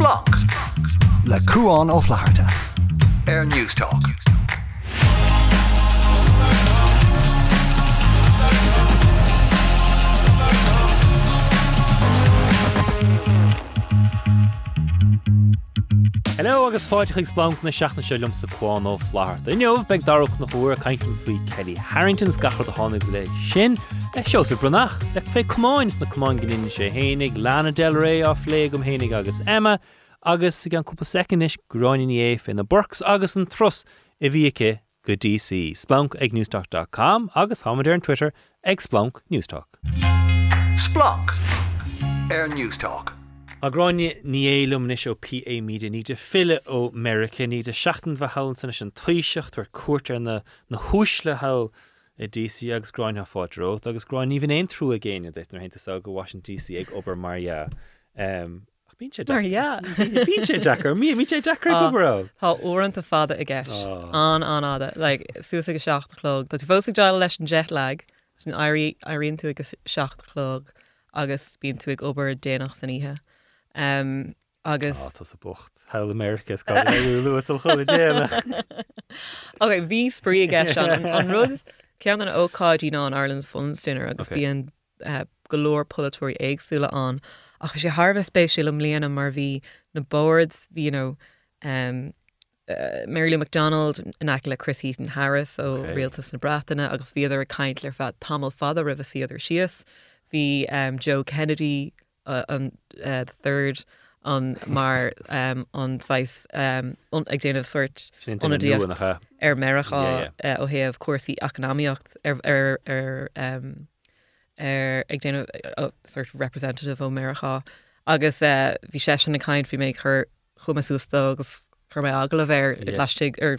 Splanc le Cuán ó Flatharta Air Newstalk. Hello agus fáideach Splanc na seaachna se lum sa cháán ó flair. Da neomh beag darach na bhua caiintn faoi Kellie Harringtons gachar a tháinig le sin le seo sa brunach le fé cumáins na cumáin gin sé hénig Lana Del Rey á lé gom hénig agus Emma agus gan cúpa secanis groinin éh in na burks agus an tros i bhíice go DC Splanc ag newstalk.com agus haidir an Twitter ag Splanc Newstalk. Splanc Air Newstalk. Aráine ní élum is ó PA míide ní de fille ó America ní de seaachtan bheit san an tuisecht ar cuairtar na na húsle ha i DC agus gráin ha fádro, agus gráin íhan éon trú a géine deit nar hénta go Washington DC ag ober Maria. Um, Bín sé Bín sé Jackar mí mí sé Jackar gorá. Tá óan a fada a gceis an anáda le suasa go seachtalóg, Tá fósa deile leis an jetlag sin aíonn tú agus seachtalóg agus bíon tú ag ober déanaach san ihe. Um, agus Tá sa bocht Hell Americas luas chola déana. Ok, bhí sprí gas an an rud cean an óáidí ná an Ireland Funstainar agus Okay. bíon uh, golóir polytóí éagsúla an ach sé Harbh spéisiú am léana mar bhí na boards hí you know, um, uh, Mary Lou McDonald le Chris Heaton Harris ó Okay. réaltas na bratainna agus bhíidir a caiint ar fat tamil fada rih siadidir sios hí um, Joe Kennedy uh, uh, the third an mar um, an sais um, ag déanamh sort Onadíocht. nach ar meachá Yeah, ó héamh cuasaí economíocht ar ar ar um, ar ag déanamh uh, sort of representative ó meachá agus uh, bhí sé sin na caiin fi méid chur chumasústa agus chur mé agla bhéir Yeah. leistigh ar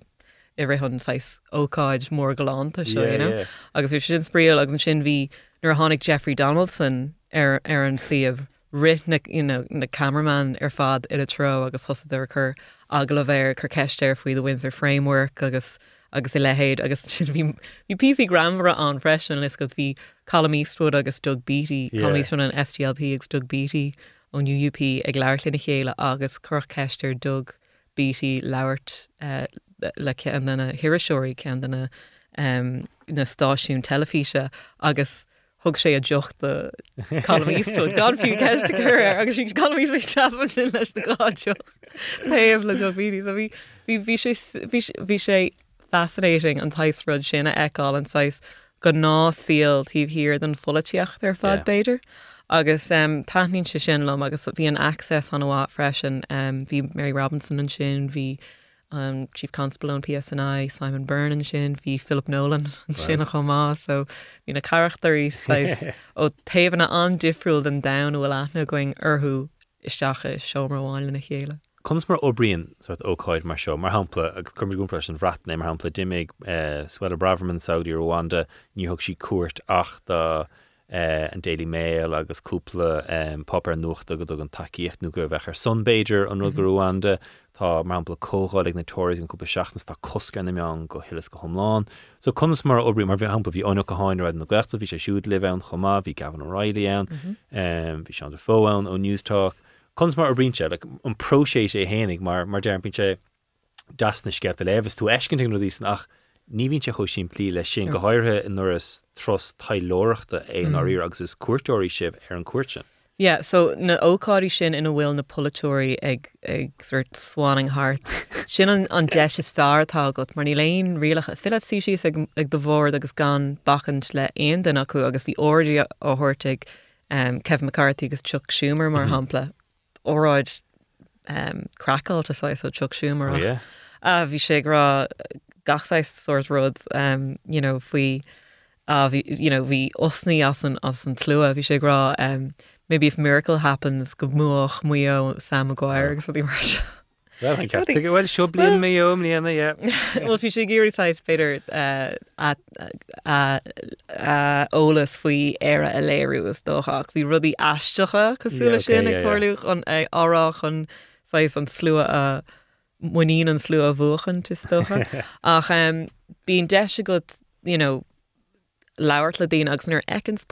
i ré hon sais óáid mór galánta seo Yeah, you know? yeah. agus bhí sin spríal agus an sin bhí nuair a tháinig Jeffrey Donaldson ar ar an siomh rit na, you know, na cameraman ar fad i a tro agus hosaidir chur agla bhéir chu ceistéir faoi the Windsor Framework agus agus i lehéid agus sin bhí bhí PC gramhara an freisin lis go bhí Colm Eastwood agus Doug Beatty Yeah. Colm Eastwood an SDLP agus Doug Beatty ón UUP ag leirlin na chéile agus chur ceistir Doug Beatty leirt uh, le cean na hiiriseoirí cean na um, na stáisiún telefíe agus thug sé a jocht de Calvíú gan fiú ceiste chu agus sin calví teasman sin leis na gájo Taobh le jovíí a bhí bhí sé bhí fascinating an taisrud sinna eáil an 6 go ná síl tíh hir den folatíocht ar fad beidir. agus um, tanín se sin lom agus bhí an access an bhá freisin um, bhí Mary Robinson an sin hí um, Chief Constable an PSNI, Simon Byrne an sin, hí Philip Nolan an sin nach chomá, so hí na charachtarí ó taobhanna an difriúil den da bhfuil aithna going orthú isteacha seomráháin na chéile. Comes mar óbríon sort óáid mar seo mar hapla agus chumir gúnpra an bhratna mar hapla diimiigh Swed Braverman Saudi Rwanda níthg si cuat ach de uh, an Daily Mail agus cúpla um, popper nucht a go an takeíocht nu go bheith ar sunbéidir an rud Rwanda Tá mar hapla cóáig na toirs an cúpa seachnas tá coscar na meán go hilas go homláán. So conas mar obrí mar bheith hapla bhí ónna go háin raid na gachta bhí sé siúd le bhein chomá bhí gahan O'Reilly an um, bhí sean de fóáin ó Newstalk. Cons mar a brise le an proséis é hénig mar mar dean pinse dasna sce a lehs tú ecin ru dísan ach ní vín se cho plí le sin go háirthe in nuras tros tailóireachta é an áí agus is cuairtóirí sibh ar an cuairte. Yeah, so na óáí sin ina bhfuil na polytóí ag ag suirt swanning hart. Sin an, an deis is fearrtá got mar ní léon rialach is fi sí sí ag, ag do bhór agus gan bachant le aon den acu agus bhí ordi óthirrtaigh um, Kevin McCarthy agus Chuck Schumer mar hapla óráid um, crackal a sais ó Chuck Schumer Oh, yeah? a bhí sé gra gachsáis soirt rud um, you know, faoi a bhí you know, bhí osnaí as an as an tlua bhí sé gra um, maybe if miracle happens go muach mu Sam Maguire agus bhí mar se. Well, an ceart go bhfuil seo blion mé om líana Well fi sé géiríáis féidir ólas faoi éire a léirúgus dóchaach hí rudí eistecha cosúla sin ag yeah, toirliúch an ag árách an sais an slua uh, a muín an slú a bhuachan tustocha ach um, bín de go you know, le dín agus nar ekins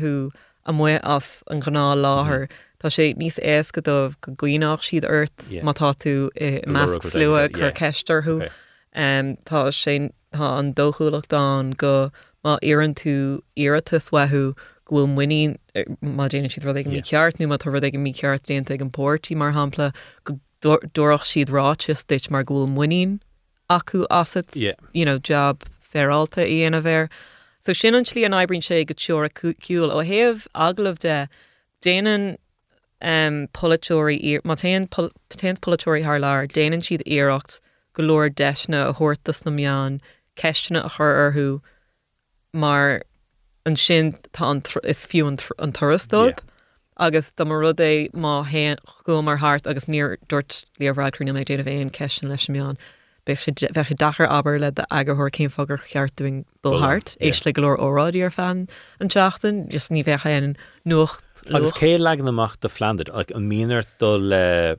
hu a mu as an gná láthair Tá Tá sé níos éasca dómh go gcuoineach siad Yeah. mátá tú i Go meas slua chu ceistarthú tá sé tá an dóchuúlaach dá go má ian tú iiritas wethú bhfuil muoine eh, má déana siad rud ag mí Yeah. ceart nu má tar ag mí ceart déanta ag an portí mar hapla go dú- dúach siad ráis mar ghúil muoín acu asad you know, job feralta í ana bhéir. So sin an slí an ebrinn sé go teúra cúil ó héamh aglah de déanaan um, polytóí má téan polytóí th leir déanaan siad éirecht go leir deisna a thuirtas na meán ceistena a chur arthú mar an sin tá an tr- is fiú an, thurastóp. agus do mar rud é má go mar hart agus níor dúirt líomhrágrúna mé déanamh éon cean leis meán. Beic sé bheitcha dachar aber le de agurthir céim fágur cheartúing dulhart, yeah. éis le golóir óráí ar fan an teachtain, just ní bheitcha an nucht agus cé le amach de Flanded ag an míar dul le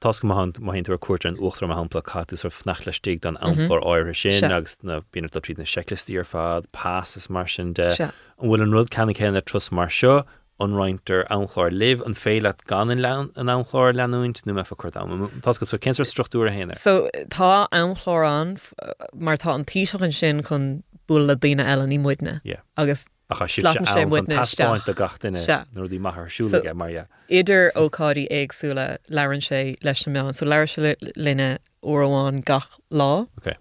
tas go hand hinú cuairte an uchtra a hapla catú ar fnach le stig an mhm. ampar áir sin agus na bíar do tríd na selistí ar fad pass is mar sin de. An bhfuil an rud cena chéna trus mar seo anráinter anchláir liv an féile gan an anchláir leúint nu me fa chuir Tá go so céar struchtúra héine. So tá anhlárán f- mar tá an tíiseach an sin chun bú le daine eile í muidne Yeah. agus A cha si Slapan sé muidne taspáint isteach. a gatainine nó dí siúla mar idir ócáí éagsúla leann sé leis na meán, so leir se li- linne óháin gach lá. Okay.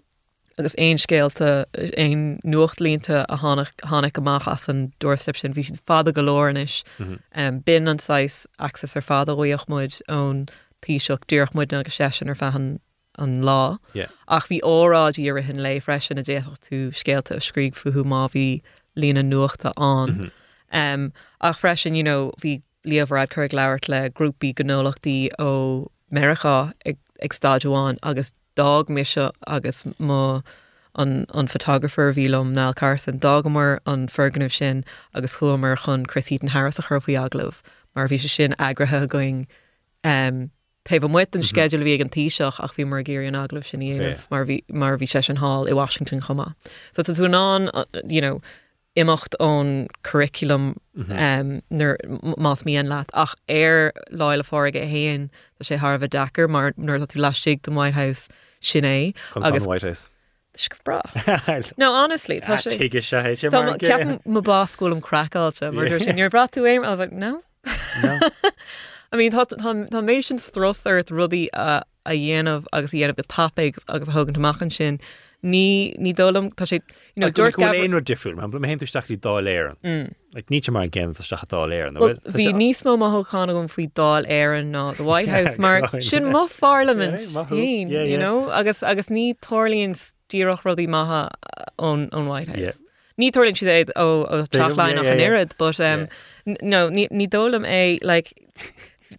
Agus éon scéalta é nuacht línta a hána amach as an doorstep sin bhí siad fada golóirnis Mhm. bin an 6 access ar fada roioch muid ón tíiseach dúoch muid agus sesin ar fehan an lá. Yeah. Ach bhí órádí ar hin lei freisin a déach tú scéalta a scríg fuú má bhí lína nuachta an. Um, ach freisin you know, bhí líomhrád chuig leirt le grúpi gnólachtaí ó Mercha ag, ag agus dag mise agus má an, an photographer bhílum ná Carson. Dagamar an ferganmh sin agus chuamar chun Chris Heaton Harris a churfaí aglah mar bhí se sin agrathe going um, Taobh mu an skedul bhí an tíiseach ach bhí mar géir an aglah sin íanamh mar mar bhí sé an hall i Washington chuma. So tá tú ná uh, you know, imimecht ón curriculum um, nar más mííon leat. Ach ar leile fáige a héin tá sé Harbh dachar mar a tú do White House sinné agus White House. bra. No honestly tá sé Tuige se héite Tá mar ceapan má báscúil am crackáilte mar sin ar éim I was like no. I mean tá mééis sin stros ar rudí a a dhéanamh agus i dhéanamh go tapig agus thugann tamachchan sin ní ní dólam tá sé you know, dúirt Gabhar- éon difriúil, man bli hen túisteach í dá léan. Le ní mar an gcéan tuisteach dá. Well, Bhí níos mó mothánna gom faoi dáil éan ná the White House mar sin yeah. mo Parliament Yeah, maithú. hain Yeah, you yeah. know agus agus ní tolíonn stíoch rudí maitha ón ón White House. Yeah. Ní tolíonn si é ó ó They don't- tachlein yeah, nach yeah, an irid, but um, n- no ní dólam é like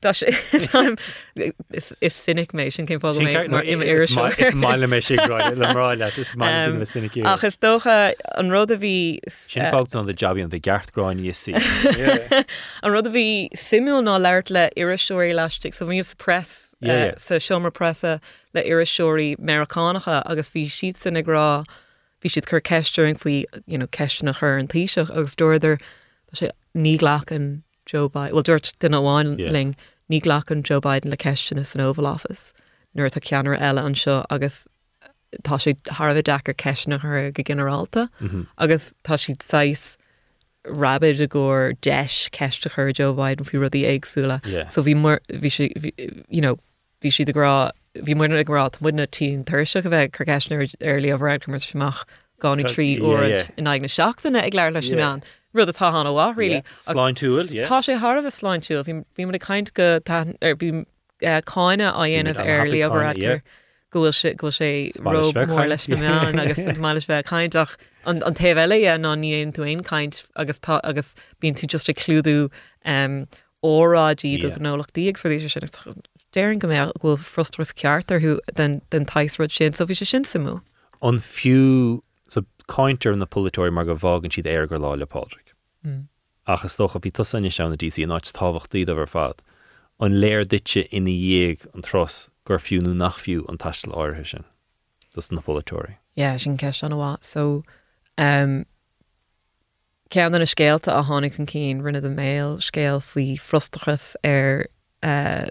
is is cynic mé sin cén fág mé mar Is meile mé sé leráile is mai sinnig ach is dócha an rud a bhí Sin uh, fágt an de jobí an de geartráin í si. an rud a bhí simú ná leirt le iriseoirí leistic, so bhíomh sa press uh, sa siomar pressa le iriseoirí Americanácha agus bhí siad san agrá bhí siad chur ceistúing faoi you know, ceisna chur an tíiseach agus dúidir sé ní ghlachan Joe Biden, well dúirt duine bháin Yeah. Ní ghlachan Joe Biden le ceistena san Oval Office nuair a ceanar eile an seo agus eh, tá sé Harbh dechar ceisna chu go generalta mhm. agus tá siad 6 rabid a ggóir deis ceiste chur Joe Biden fi rudí éagsúla. Yeah. So bhí mar bhí si you know, bhí si ará bhí muine agrá muna tí thuirse go bheith chuceisnar airlí a bhreid mar semach gáinna trí ó in aagna seachtainna ag leir leis Yeah. Rud a táhanana bhá rilí. Sláin túil, Tá sé Harbh sláintiúil, bhí bhí mu caiint go ar bí cáine a dhéanamh muid an happy airlí a cáine, yeah. bhreidgur. Gohfuil sé go sé Smáilis rob bheith mór leis na meán agus máiles bheith caiintach an taobhile é ná níon tú aon caiint agus agus bíon tú just a clúdú um, órádí do Yeah. gnólachtíí ag dí sin déirn go mé bhfuil frustras ceartar chu den taisrod sin so bhí sé sin simú. an fiú so cointer na polytóir mar go bhágan siad éir gur láile Patrick. Achas stocha bhí tusanne se na DC náid táhachttaí a bhar fad. An léir ina dhéag an tros gur fiúnú nach fiú an áirithe sin. Na sin an bhá so um, cean na scéalta a tháinig an cín rinne de méil scéal faoi frostachas ar uh,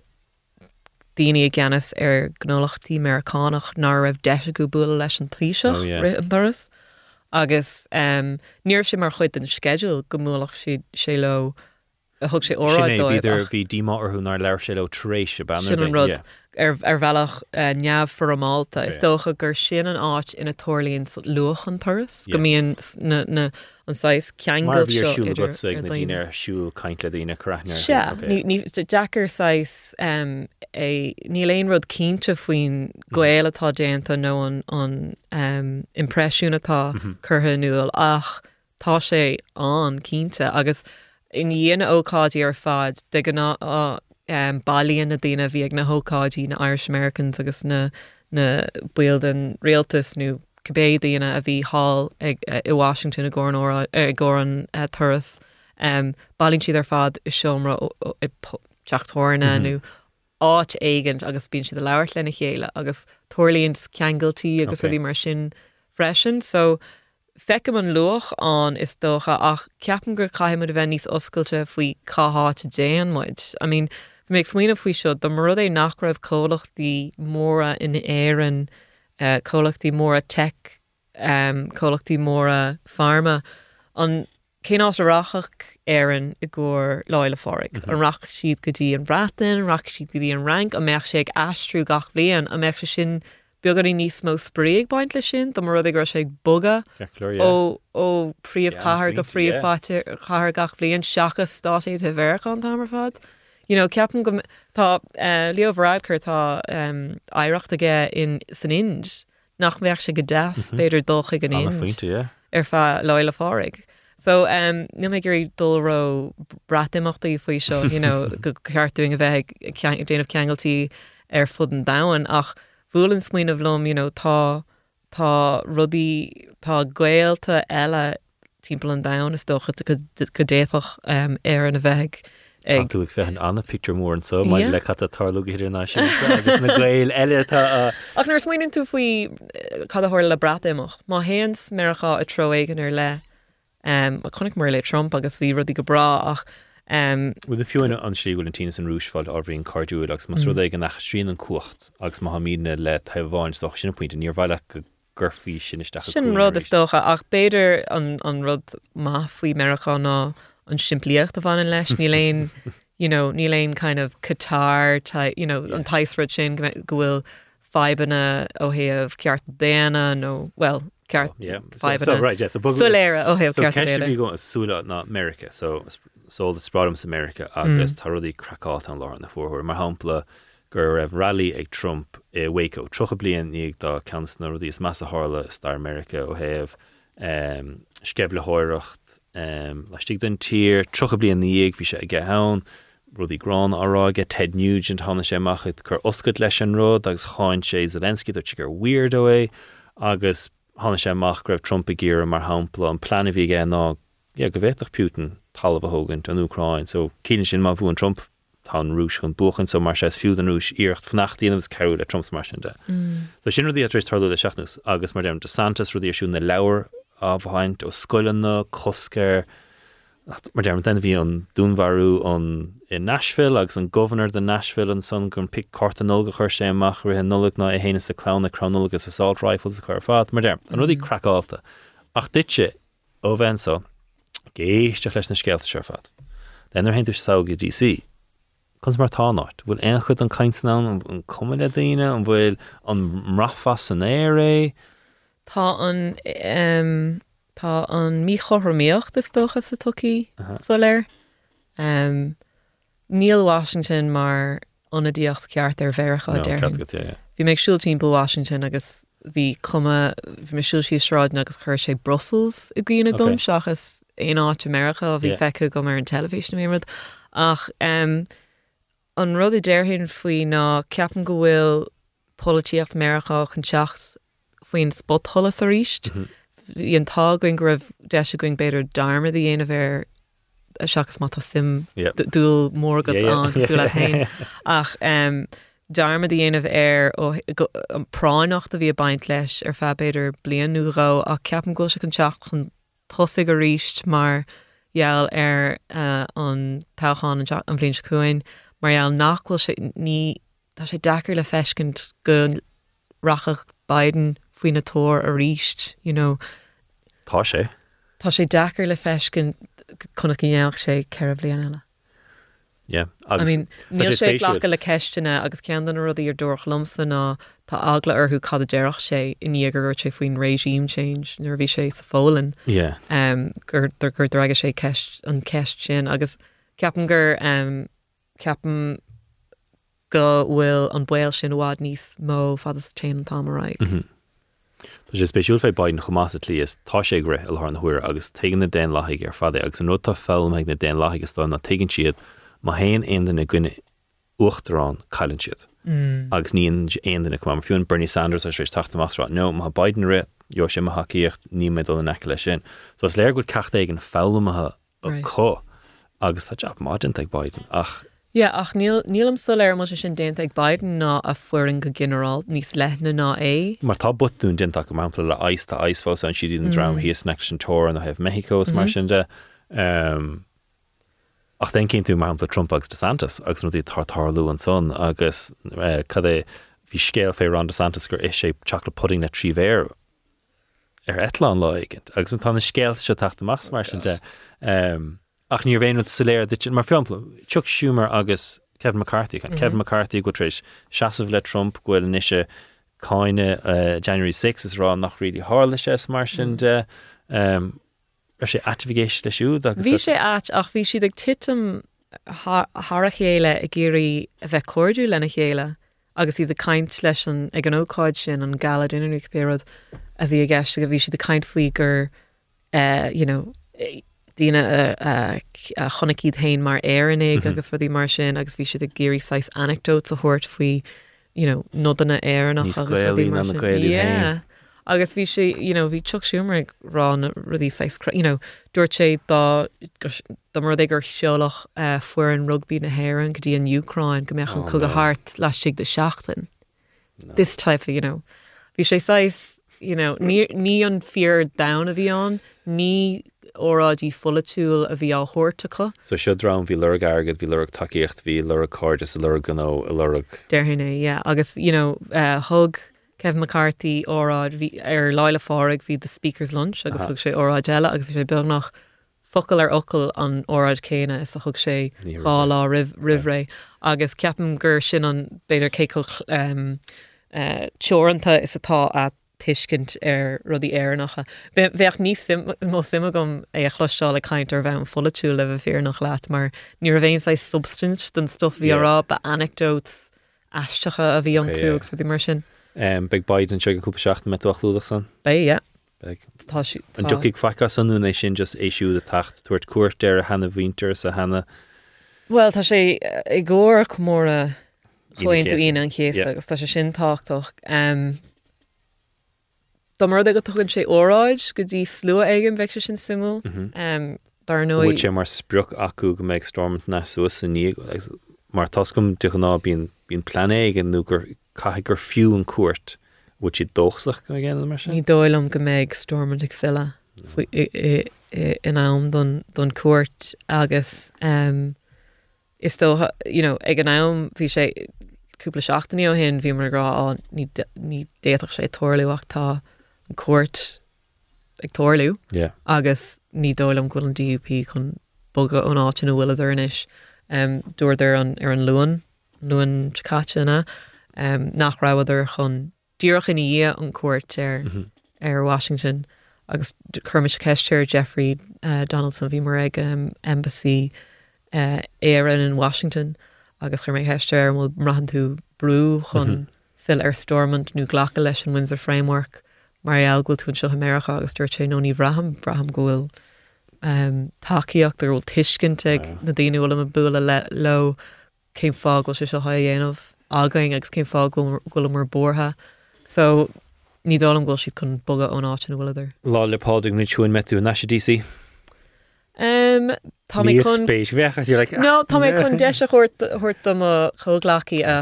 daine gceannas ar gnólachttaí Americanach ná raibh de go bula leis an tríiseach Oh, an doras agus um, níor sé mar chuid an skeúil go múlach si sé le a thug sé Sinné órá idir bhí díá orthú nar leir sé le trééis se ban rud ar ar bhealach uh, neamh for a máta. Is dócha gur sin an áit ina tolíonn luach an thuras go mííon na na anáis ceangail bhí seo siúla idir- go sig ar na daoine. dtíine ar siúil caiint le dtíine choreithne Se ní ní- de Jackar um, é ní léon rud cínte faoin goéile atá déanta nó an um, impresisiúnatá Mhm. chutha nuúil ach tá sé an cínte agus in dhéana ócádí ar fad de gan ná á, um, bailíon na daine bhí ag na hócádí na Irish Americans agus na na buil den réaltas nó cabbé daine a bhí hall ag uh, i Washington a gcóran óra ar gcóran uh, thuras um, bailín siad ar fad i ó- i teachtóirna nó áit éigent agus bíon siad a leir lena chéile agus tuairlíonn ceangaltíí agus Okay. ruí mar sin freisin so feice an luach an is dócha ach ceapan gur caiimime a bheith níos oscailte faoi cááte déanmuid. I mean, mé smoine faoi seo do mar é nach raibh cólachttaí móra in éan uh, cólachttaí móra tech um, cólachttaí móra farma. An cé ná arachach éan i ggur leile fáric. An rach siad go dtí an bratain, rach siad go dtí an rank a meach sé ag astrú gach léon a meach sé sin begarí níos mó spréag baint le sin, do mar gur sé boga ó ó príomh caiair go fríomh, chaair gach blion seachas stáí a bhar an tamar fad. You know, ceapan go tá uh, leomhráidcur tá um, éirecht aige in san ind nach bheith se go deas Mhm. beidir dulcha gan faointe ar fá leile fárig. So um, ní mé gurí dulró bratimachtaí faoi seo you know, go ceartúing a bheith déanamh ceangaltí ar fud an dahan ach bhúlann smuoineh lom you know, tá tá rudí tá gaalta eile timp an da is docha go défach um, ar an a bheith ag fehan anna picture mór an so mai le cat a tarlú idir ná sin agus na gail eile tá ach nar smuoinn tú faoi cadthir le bratimach má héans mecha a troéigen ar le um, a chunig mar le Trump agus bhí rudí go bra. Ach um, bfu a fiúine an sí bhfuil an tí an rúsfáil á bhíon cardú agus mas rud an nach sin an cuacht agus má míne le taháin stoch sin pointinte níor bhile go gurfií sin isteach sin rud is dócha ach an, rud má faoi Merá ná an siimplíocht a bhain leis ní léon you know, ní léon kind of Qatar type, you know, an taisrod sin go mé- go bhfuil febanna ó héamh ceart déana nó well ceart Fibanna. right yeah, so bug- soléire ó héamh So ceart ceiste déana. bhí go súla ná America so sol de sprádums America agus Mm. tá rudí craá an lá na fórthir mar hapla gur raibh rally ag Trump i Waco trocha blion níag dá ceans na rudí is meas a hála Star America ó héamh um, skef le um, leití den tír trocha blion níag hí se ag hán rudí grán áráige Ted Nugent hána sé machchud chur oscud leis an rud agus cháin sé Zelenski dat si gur weirdo é agus hána sé amach raibh Trump a géir mar hapla an plan bhí gé ná yeah, go bhéach Putin tal a hogant an Ucrain, so cíine sin má bhú an Trump tá an rúis chun buchan so mar sé fiú an rúis íocht fnachtíanamh ceú le Trumps mar sin de. So sin rudí a éis tarú le seachnús agus mar dem DeSantis rudí siún na leabhar a bhaint ó scoilanna coscair mar dem den bhí an dúnharú an in Nashville agus an governor de Nashville an son gon pic carta nóga chuir sé amach an nulag na i clown na assault rifles a chuir fad mar dem an rudí crackálta ach ditse ó bhensa géisteach leis na scéalta se fad. Den er hen saoge DC. Kons mar tánáit, bhfuil ein chud an caiintná an cum le daine an bhfuil an mrafa san éiré Tá an um, Tá an mí choramíocht is dócha sa tuí soléir. Níl Washington mar onadíocht ceart ar bhecha déir. Bhí méid siúltímpel Washington agus bhí cuma bhí me siúil sí sráid agus chuir sé Brussels i gcuoine Ok. dom seachas éon áit America a bhí Yeah. feice go mar an television méad ach um, an rud i déirhinn faoi ná ceapan go bhfuil políocht America chun techt faoin spothollas a ríist. Mhm. Bhí an tá going go raibh de a going beidir darma í dhéanamh ar a seachas má tá sim dúil mór go Yeah, yeah. an dú le hain ach um, darma dhéanamh air ó an práinnacht a bhí a baint leis ar febéidir blian nurá a ceapan go se an teach chun thosaigh go ríist mar jaall ar uh, an táchan an, bblin cuain marall nachhfuil sé ní tá sé dechar le feiscint go rachach Biden faoin na tóir a ríist you know, Tá sé Tá sé dechar le feiscin chuna cíneach sé ceir blian eile. yeah. I mean, níl sé lecha le ceistena agus cean an rudí ar dúch lomsa ná tá agla arthú cad a deirech sé in níagar sé faoin regime change nuair bhí sé sa fólan yeah. um, gur gur aige sé an ceist sin agus ceapan gur um, ceapan go bhfuil an buil sin bhád níos mó fad is té an táráid. Mhm. Tá sé spéisiúil fé bain chomás líos tá sé gre il an thuair agus tegan na den laigh ar fada agus an nutá fel meid na den laigh tá na tegann siad má héon aon na gine uchtarrán caiilann siad. Mm. agus níon aonanna chu fiún Bernie Sanders a sé taachtamásrá nó má Biden ri jo sé haíocht ní an neice lei sin. So as léir go cecht ag an fellmathe a có agus tá teap máint ag Biden ach Ja ach níl nílam sul ar mar sin déint ag Biden ná a fuing go general níos lethna ná é. mar tá butún dinach go mampla le eis tá eisfá an siad an dram hí ne an tóir an heh Mexico mar sin de. Um, ach den cinn tú mampla Trump agus DeSantis agus nó dtí tartarlú an son agus uh, cad é hí scéal fé ran DeSantis gur is sé le pudding na tríhéir ar etláán leigent agus an tána scéal se taachtamach mar sin de. um, ach níor bhéin saléir dit mar fiampla Chuck Schumer agus Kevin McCarthy. Mm -hmm. Kevin McCarthy go seaamh le Trump gohfuil níise cáine uh, January 6 is rá nach sé mar sin de. Um, ar sé atvigéis le agus Bhí sé at ach bhí siad ag Har chéile a géirí a bheith cordú lena chéile agus iad a caiint leis an ag an óáid sin an galad a bhí a gceiste go bhí siad a caiint faoi gur uh, you know, eh, díine a chonacíd hain mar éannig Mhm. agus mar sin agus bhí siad a géirí 6 anecdót a thuirt faoi you know, nodanna éannach agus gaelaí rudaí mar ná na sin. gaelaí Yeah. agus bhí sé you know, bhí Chuck Schumer rá na rudí you know, dúirt sé dá mar gur seolach uh, fuair an rugbí na haan go dtí an Ucrain go meach an Oh, cog a no. hart leis si de seachtain. No. This type of, you know. Bhí sé 6 you know, ní, ní an fear down a bhí an, ní órádí fullaúil a bhí á So seo dram hí le agad hí le takeíocht hí le cordis a le ganó a le deirhinna yeah. agus you know, uh, thug Kevin McCarthy óráid bhí- ar leile fárig hí de Speakers Lunch agus thug sé óráid eile agus bhí sé be nach focail ar ocail an óráid céine is a thug sé gá lá rih rihré agus ceapan gur sin an beidir cé um, uh, teoranta is atá a tuiscint ar rudí éarnacha. Bheith níos sim, mó sim gom é a chluisteáil le caiint ar bheith an folaú le bh fear nach leat, mar ní a bhéon sé substant den stuff bhí ará anecdotes eistecha a bhí an túgus yeah. mar sin. um, Big Biden se goúpa seach me chlúdach san Bé yeah. Big. tá si An duigh facha sanú é sin just éisiú a tacht tuairt cuairt ar a hena vítar sa hena Well tá sé i ggóir móra chuin tú chéasta. on an Yeah. agus tá sé sin táchtach. Tá mar go tugann sé óráid go dtí slú aigen bheice sin simú dar nó sé mar spruch acu go méid Stormont na suas san ní mar tascom du ná bíon bíon plané an nó gur cai gur fiú an cuat bhil si dóchsach go ggéan mar ní sin dóilm go méid stormantic i- in am don don cuat agus um, is tó you know, ag an am bhí sé cúpla seachtaí ó hin bhí mar rá ní ní déach sé toirliúachta an cuat ag toirliú yeah. agus ní dóilm goil an DUP chun boga ón áin bhfuil inis um, dúir ar an ar an luúan luúan caitena um, nach rahaidir chun díoch in dhé an cuat ar Mhm. ar Washington agus chumis ceistúir Jeffrey uh, Donaldson bhí mar ag um, embassy uh, éan in Washington agus chu méid heisteir bhfuil rahan tú brú chun Mhm. fill ar Stormont nó ghlacha leis an Windsor Framework mar eagil tún seo America agus dúir sé nó ní braham braham gohfuil um, takeíocht ar ag Wow. na daanaúil am bula le lo céim fá go sé seo ha dhéanamh againg agus céim fá gohfuil mar bortha so ní dálam ghil siad chun boga ón áin bhfuidir. lá lepádig ní túin metú na DC Um, tá mé chun spéis bhecha tú le No, tá mé chun de a chuirt chuirt am a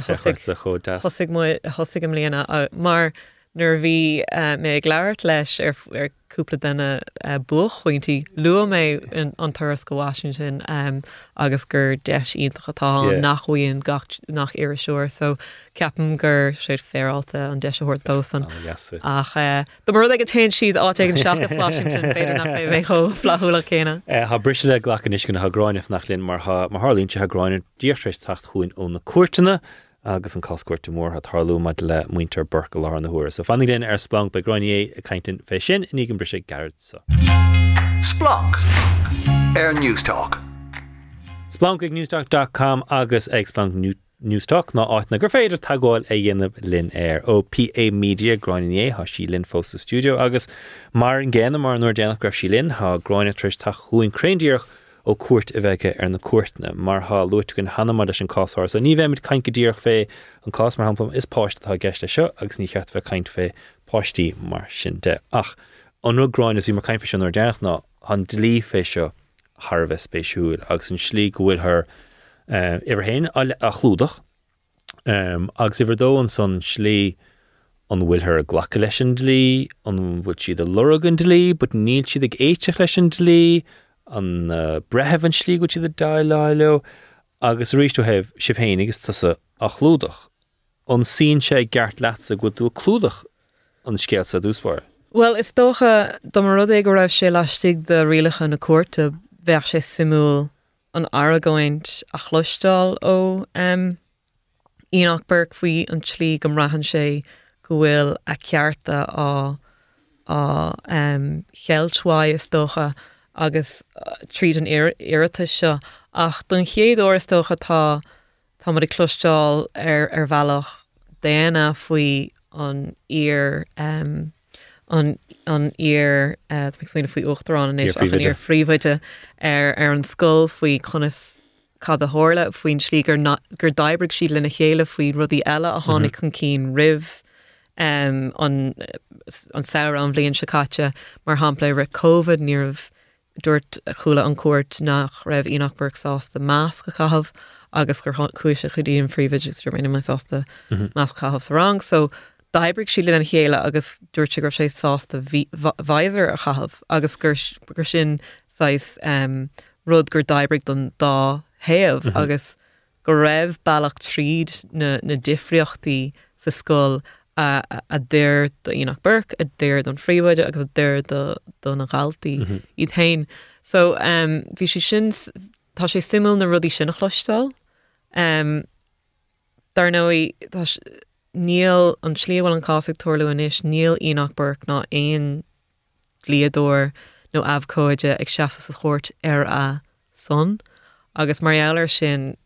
thosig a cho thosig mu thosig am léana a- mar nuair bhí uh, mé ag leabhart leis ar ar cúpla denna uh, buchhaointí lua mé an an turas go Washington um, agus gur deis ionintachatá Yeah. nachhuioin gach- nach ar seúir so ceapan gur sé féalta an de thuirt dosan. Ach uh, do mar ag a te siad áte an seachas Washington féidir nach fé bhécho flaúla chéine. Eh, Tá brise le ghlachan is gona hagráineh nach linn mar ha- mar hálínte hagráinir díochtrééis tacht chuin ón na cuairtena agus an coscuirte mór a tharlú maid le muinter burca lá an na thuair. So fannig den ar Splanc be groiné a caiintin fé sin in gin brise garad so. Splanc. Air News Talk. Splanc ag newstalk.com agus ag Splanc New- Newstalk ná áit na gur féidir tagáil a dhéanamh lin air ó PA Media groinné ha sí linn fósta studio agus mar an ggéanana mar nuair déannach gribh sí linn ha groinine tris tá chuin créindíoch ó cuat a bheitge ar na cuatna mar há luit gon hanamad an cásáir so ní bheith mit caiin go ddíoch fé an cás mar haplam is páist tá geiste seo agus ní cheart bheith caiint fé páistí mar sin de ach an nu groin is í mar caiin fe sin ar déach ná an dlí fé seo Harbh spéisiúil agus an slí gohfuil th uh, héin a, chlúdach. Agus iwwer dó an son slí an bhfuil ar ghlacha leis an dlí an bhfuil siad a luragan dlí, bud níl siad ag éiteach leis an dlí an uh, bretheh an slí go siad a daile agus ríú heh sib héin agus tusa a chlúdach an sin sé gceart leatsa go dú clúdach an scéal sa dúspáir. Well, is dócha do mar rud go raibh sé leistigh de rialacha na cuarta bheith sé simú an agóint a chluistáil ó um, Enoch Burke faoi an tlí go rahan sé go bhfuil a cearta á á is dócha agus uh, tríd an irita seo ach don chéadú is dócha tá tá mar i clustáil ar ar bhealach déana faoi an ar um, an an ar uh, mé faoi uchtarrán phríomhaide. ar fríomhaide ar ar an scóil faoi chunas cad a hála faoin slí gur gur daibrig siad lena chéile faoi rudí eile a tháinig chun cín rih um, an an saoire an bblion secate mar hapla ra COVID níorh dúirt chula an cuat nach raibh Enoch Burke sásta más go chahabh agus gur chuise chudíon fríomhid gur mé sásta más chahabh sa rang. So daibrig sí le an chéile agus dúirte gur sé sásta bhaisir a chahabh agus gur gur sin um, rud gur daibrig don dá héamh agus go raibh bailach tríd na, na difriochttaí sa scóil a, a, a déir do Enoch Burke, a déir don fríomhaide agus a déir do, do na galtaí iad hain. So um, bhí sé sin tá sé simú na rudí sin nachlostal. Um, Dar s- níl an slíomhil an cáigh toirú inis níl Enoch Burke ná éon líadúir nó abhcóide ag seaasa sa chót ar a son agus marir sin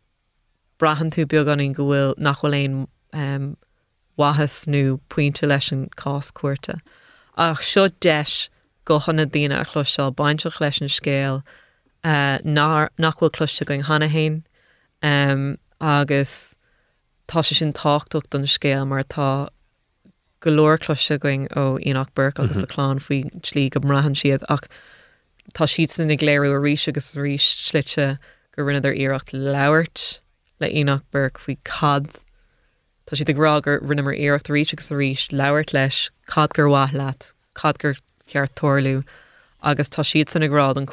brahan tú beag an go bhfuil nachhfuil éon um, wahas nó puinte leis an cás cuairte. Ach seo deis gochan na daine a chluisteil baintteach leis an scéal uh, ná- nachhfuil cluiste going hana hain um, agus tá sé sin táchtach don scéal mar tá golóir cluiste going ó Enoch Burke agus a chláán faoi slí go mrahan siad ach tá siad san nig léirú a ríis agus ríis slite gur rinne ar iirecht leabhart le Enoch Burke faoi cad Tá si arágur rinne mar iirecht rí agus a ríis leabhart leis cad gur wath leat cad gur ceart toirú agus tá siad san arád an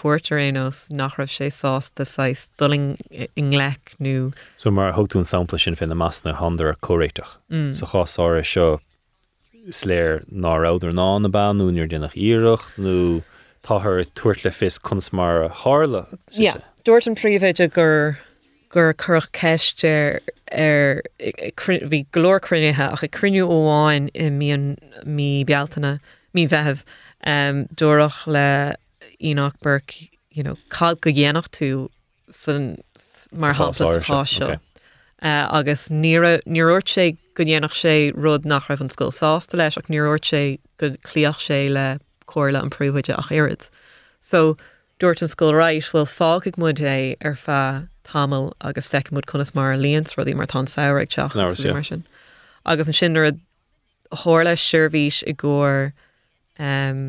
nach raibh sé sás de 6 duling in lech nó So mar thugtún sampla sin fin na masna handar a choréiteach. Mm. So seo sléir ná na dénach íireach nó táthir tuairt le fis chus mar hála. Dúirt an príomhéide gur gur chuch ceiste ar bhí glóircrunnethe ach i cruniú óháin eh, i míon mí bealtainna mí bheitheh um, dúach le Enoch Burke you know, cad go dhéanaach tú san mar chásáir seo, agus níúirt sé go dhéanaach sé rud nach raibh an scóil sásta leis ach níúirt sé go clíoch sé le choirla an príomhaide ach irid. So dúirt an sscoilráis bhfuil fáigh mud é ar er fe tamil agus fecimúd chunas mar líons ruí mar tá saoigh teach mar sin. Agus an sinar hála sirvís i ggóir eh,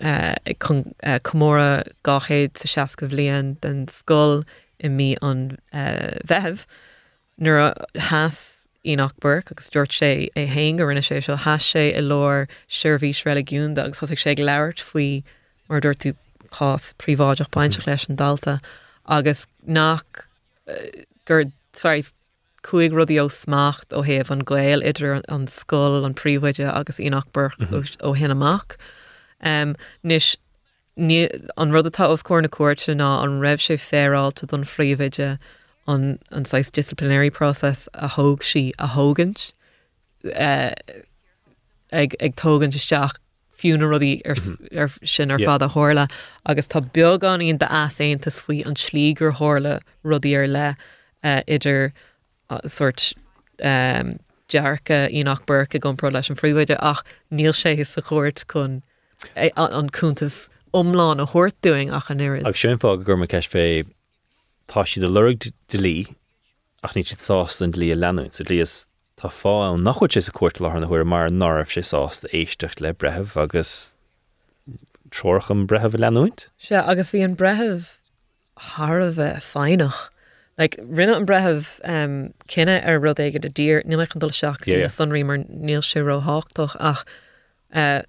eh, commóra gachéad sa seacah líon den scóil i mí an bheitheh nuair a háas íach bur agus dúirt sé é hain go rinne sé seo háas sé i leir sirvís religiún agus thoigh sé leirt faoi mar dúirtú cás príváideach baint mm. leis an dalta. Mm. Agus nach uh, gur sorry, cuaig rudí ó smacht ó héamh an gléil idir an scóil an príomhaide agus Enoch Burke Mhm. ó hinamach. Um, Nis an rud atá os cór na cuairte ná an raibh sé féráilte don phríomhaide an an sais disciplinary process a thóg si a thógant uh, ag ag tógan isteach fiúna rudí ar, ar sin ar fad a hála agus tá beagán íon de aséntas faoi an slígur hála rudí ar le uh, idir uh, soort um, dearcha ionach burca gompro leis an fríomide ach níl sé is sa chóirt chun é- an an cúntas omláán a thuirtúing ach an nuir Ag sin fá gur ceis fé tá si de lurug de lí ach ní siad sásta an lí a leún so líos tá fá an nachhuiid sé a cuat le na chuir mar námh sé sásta éistecht le bretheh agus trocham bretheh leúint Se agus bhí an bretheh Har bheith féinach. Like, rinne an bretheh um, cinenne ar rud éige a dír níach an dul seach Yeah, yeah. sunrí mar níl sé ro háchtach ach uh,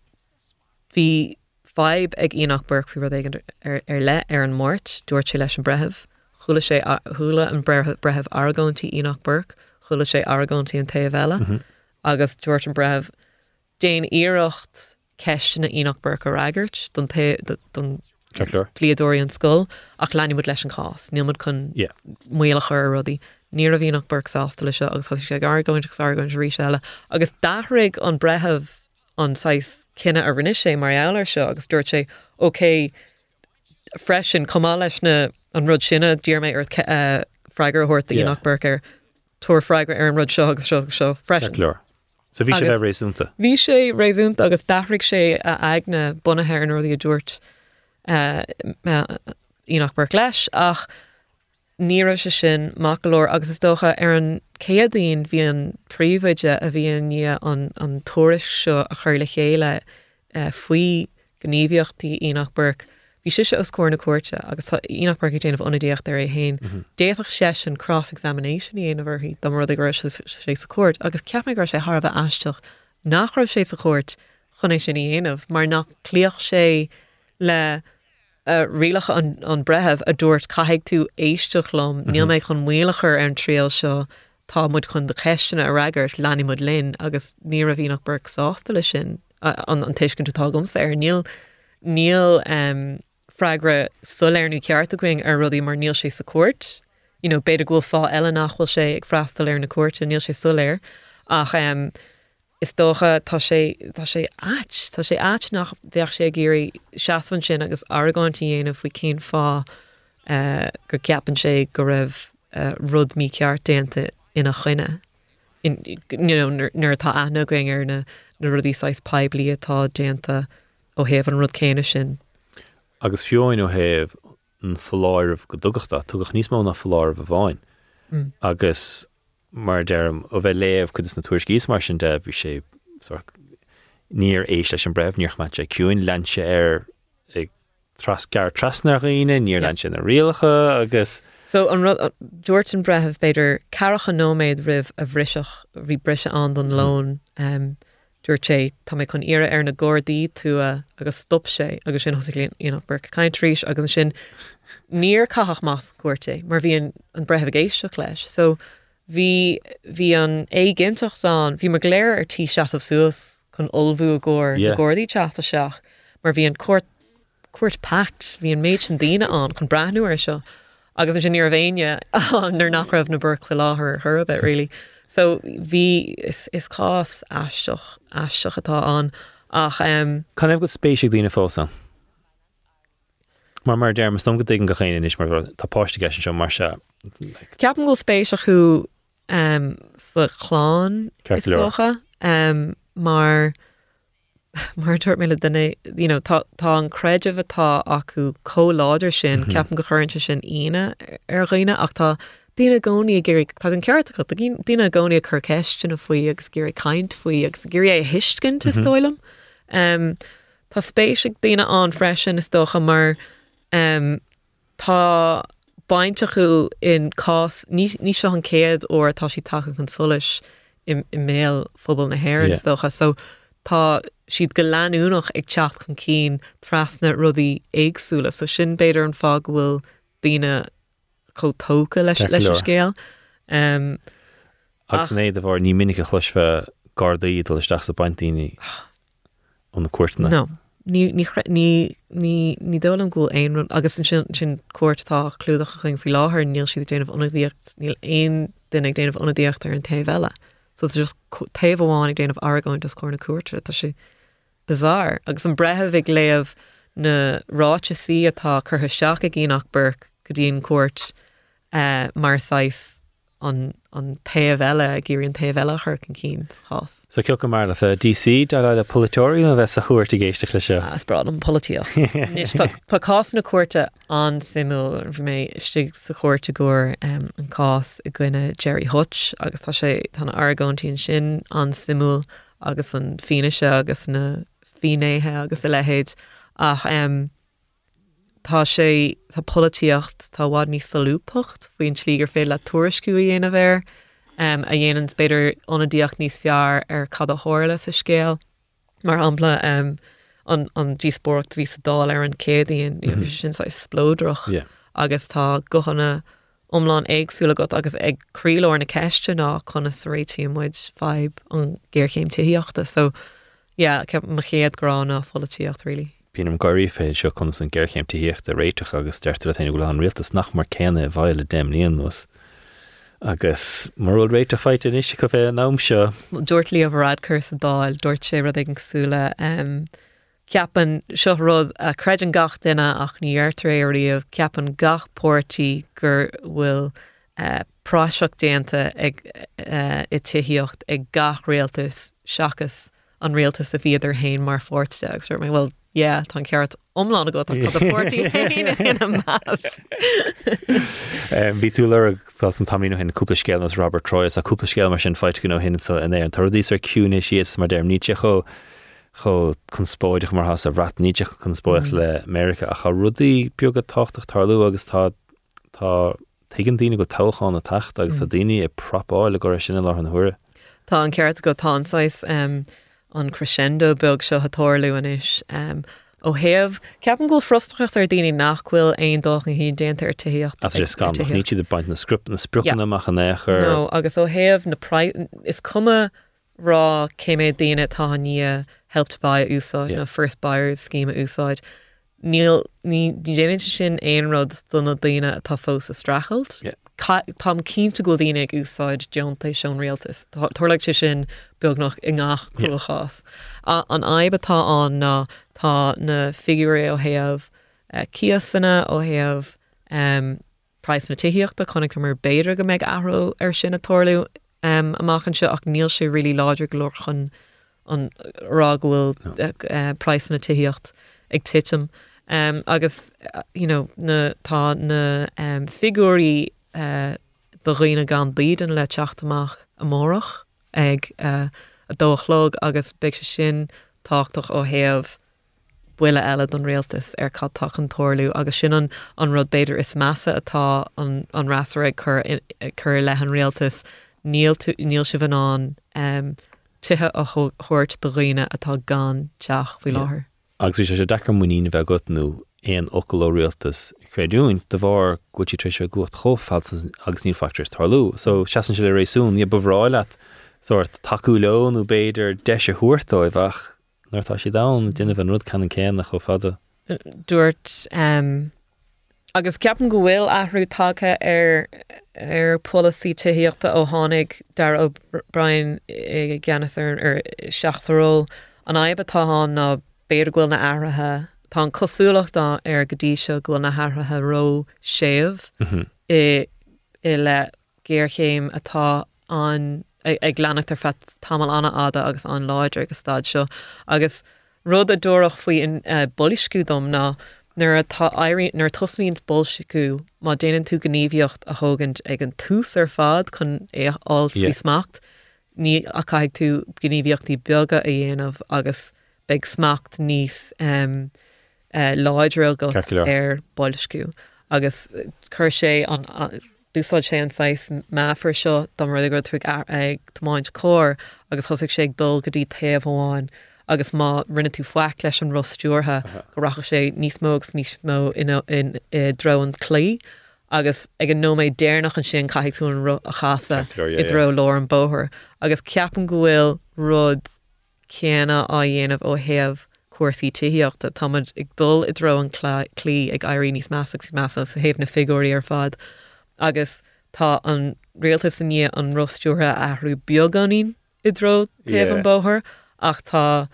hí feib ag ionach burc fi rud ar, ar le ar an mórt dúirt sé leis an bretheh chula sé thula an bretheh argóntí ionach burc chula sé argóntí an taobhile Mhm. agus dúirt an bretheh déon íirecht ceistena Enoch Burke a raigart don don líadóí an sscoil ach leine mud leis an chás. Níl chun Yeah. muoach ar rudí. Ní a bhíonach bursásta lei seo agus sé gargaint argaint rí seile. agus dathraigh an bretheh an sais cinenne a rinne sé mar eir seo agus dúirt sé ócé freisin comá leis na an rud sinna dír méid ar freigar thuirta ionach burcar túair freigar ar an rud seo agus seo seo freisin. Ceir So bhí sé Agus- bheith rééisúnta Bhí sé réún agus dahraigh sé a aagna bunathe an ruí a dúirt ionach bar leis ach ní se sin maclór agus is dócha ar an céadín bhí an príomhaide a bhíon ní an, an toris seo a chuir le chéile uh, faoi gníomhiochttaí ionach burc. Bhí si se oscóir na cuate agus tá Enoch Burke déanamh onadíocht ar é héin. Déach sé an cross-examination í anamhí dá mar gur sé sa cuat, agus ceapna gur sé Harbh eisteach nach raibh sé sa chót chunéis sin dhéanamh, mar nach clíoch sé le uh, rialacha an, an bretheh a dúirt caiigh tú éisteachlum, níl méid chun muoachar ar an tríal seo tá mud chun de cheistena a raigart lenig mud lin agus ní a burc sásta lei sin an an teiscin tútágums ar níl níl um, freigra soléirnú ceart a going ar rudí mar níl sé sa cuat. You know, beidir ghfuil fá eile nachhfuil sé ag freistal ar na cuat a níl sé soléir ach um, is dócha tá sé tá sé áit Tá sé áit nach bheith sé géirí seaashan sin agus argáintí dhéanamh faoi cén fá uh, gur ceapan sé go raibh uh, rud mí ceart déanta ina chuine. In, you know, nuair tá ana going ar na, na rudí 6 peblií atá déanta ó héamh an rud céine sin. Agus fiúin ó héh an fláirh go dugachta tugach níos mó na fláir a bháin Mm. agus mar derm ó bheith léamh chud is na tuair gís mar sin de bhí sé níor ééis leis an breh níoch mat sé ciúin lese ar ag tras gar trasnar riine níor Yeah. le sin na rialacha agus So an rud George an bretheh beidir caracha nóméid rih a bhriseach bhí brise an don lón um, dúir sé tá mé chun ire ar na ggódaí tú a agus stop sé agus sin hosilíon ionach ber caiintríéis agus an sin níor caach más cuairte, mar bhí an, an bretheh géisteach leis. So hí hí an é ginintach san, bhí mar léir ar tí seaamh suasas chun olbhú a ggóir Yeah. na ggódaí teachta seach, mar bhí an cuat cuat pact hí an méid an daine an chun brathú ar seo. Agus sin níor bhéine nar nach raibh na burc le láthair thur a bit rilí. So bhí is, is cás eisteach eisteach atá an ach um, Can ef go spéisiigh lína fósan. Mar mar derm stom go dgan go chéine is mar tápáiste seo mar se ceapan go spéisiach chu um, sa chláán leor. um, mar mar tuair mé duna you know, tá an creideh atá acu cóláidir sin Mhm. ceapan go chuirinte sin ine ar roiine ach tá Dína gcóí géir tá an ceart go dína gcóí chu ceistin a faoi agus gur caiint faoi agus gur é hiiscin is Mhm. dóilem. Tá spéisiigh daine an freisin is dócha mar um, tá bainte chu in cás ní seo an céad ó tá si take an solis i mé fphobal na hair Yeah. stocha so tá siad go leanúnach ag techt chun cín trasna rudí éagsúla so sin beidir an fág bhfuil daine chotóca leis leis an scéal um, agus éiad a bhar ní minic a chluisfe gardaí iad leisteach sa baintíine ón na cuairtena. No. Ní ní ní ní ní dul an ghúil run agus an sin sin cuairtá clúdach chuin fi láthair níl siad déanamh onadíocht níl aon duine ag déanamh onadíocht ar an taobhile. So it's just taobh amháin ag déanamh argáin dos cóna cuairte tá si bizar agus an bretheh ag léamh na ráte si atá chutha seach a gíach burc go dtíon cuat uh, mar 6 an an taobhile a ggéiríon taobhile chur an chás. So ceil go mar le DC dá le a polytóí a bheits a chuirta géiste lei se. As brad an políoch. Tá cás na cuairte an simú mé istí sa chuirte goir um, an cás i gcuine Gerry Hutch agus tá sé tána argóntíín sin an simú agus an fineise agus na finéthe agus a lehéid ach um, tá sé tá políocht tá bhád ní salúptocht faoin slígur fé le tuaisciú dhéana bhéir um, a dhéanaan beidir onadíocht níos fear ar cad a háirla sa scéal mar ampla um, an an díspócht ví dá ar an cédaíon mm -hmm. sin sa splódroch Yeah. agus tá gochanna omláin éagsúla got agus agríóir na ceiste ná chuna sa réitimuid feib an ggéirchéim tuíochta so yeah, ceap mar chéad gránna folatíocht rilí. Bíanam goirí fé seo chun san ggéirchéim tííocht a réiteach agus deirtar a go an rialtas nach mar céna bhile déim líon nos. Agus marúil réite feit in isise go bheith an nám seo Dúirt lí a bhradcur sa dáil dúirt sé rud an súla ceapan seo rud a creidan gach duine ach riomh ceapan gach póirtí gur bhfuil uh, práiseach déanta ag uh, i tuíocht ag gach réaltas seachas an réaltas a bhíidir hain mar forte agus mé bhfuil yeah, tá ceart omlána go fortí. Bhí tú le tá an tamíú hin cúpla scéil as Robert Troy a mar sin feit go hin in é an ar cúna sios mar déir níte cho cho mar has a bhrat níteach chun mm. le Amerika a cha rudaí tochtach tarlú agus tá tá tegan daine go tochaán a tacht agus mm. a daine i propáil le go sinna le an thuair. Tá an ceart go tááis um, an crescendo beg seo hatóirú inis. Um, ó héamh ceapan ghil frostracht ar daoine nachhfuil aon dách an hí déanta ar tuíocht. As er scam ní de baint na script na spruúna amach an éair No, agus ó héamh na is cuma rá céimé daine tá ní helped by úsáid Yeah. na first buyers scheme a úsáid. Níl ní déanaine sin éon rud donna daine tá fós a strachelt. Yeah. Ca- Tám cínta go dtíine úsáid Johnta seán réaltas. Tuirlaigh sé sin beag nach i ngach cruachás. A- An aib atá an ná tá na figuré ó héamh ciasanna ó héamh um, price na tuíochtta chunig mar béidir go méid aró ar sin na toirú um, amachchan se ach níl sé rilí láidir chun an rághfuil No. uh, price na tuíocht ag titim. Um, agus uh, you know, na, tá na um, figurí uh, do riine gan lían le teachtamach amórach ag uh, a dóchlog agus be se sin táchtach ó héamh buile eile don réaltas ar cad tá an toirú agus sin an, an rud beidir is measa atá an, an rasar chur in- chur le an réaltas níl tú- níl si bhanán um, tuthe a cho- chuirt do riine atá gan teach bhí Yeah. láthair. agus sé sé dechar muíine bheith go nó éon ocail réaltas créún de bhar gotí tre se gocht chofal agus ní factors tarlú, so seaan se le rééisún ní bhráile sort taú leonú beidir de se thuirtáibhach nuirtá sé da duine bhan rud can céan nach cho fada. dúirt um, agus ceapan go bhfuil ahrú take ar ar policy tuíochtta ó tháinig dar ó Brian i gceannas ar ar seaachtarról an aibbetáán ná béidir ghfuil na airithe Tá an cosúlachtá ar go dtí seo ghfuil na háirithe ró séamh Mhm. i i le géirchéim atá an ag ag leannach tar fet tamil anna ada agus an láidir agus stad seo agus rud a dúach faoi in uh, boliscúdom ná nar atá airí nar tosíns bolsicú má déanaan tú gníomhiocht a thugant ag an tús ar fad chun é áil Yeah. fao smacht ní a caiig tú gníomhiochttaí beaga a dhéanamh agus beag smacht níos um, uh, láidreil go go ar bolscú. Agus uh, chur sé an an- dúsáid sé anáis meafar seo dá mar gur tu ag tomáint cór agus thosigh sé dul go dtí taobháin agus má rinne tú foiic leis an rostúrtha go racha sé níos mógus níos mó in dro an clí. agus ag an nóméid déirnach an sin caiún a chaasa i dro lá an bóthir, agus ceapan gohfuil rud céanna á dhéanamh ó heamh cuasaí tííochtta táid ag dul i dro an clí ag airí níos meach measa sa héh na figurí ar fad. Agus tá an réalta san ní an rostúthe ahrú beganín i dro taobh an bóthir ach tá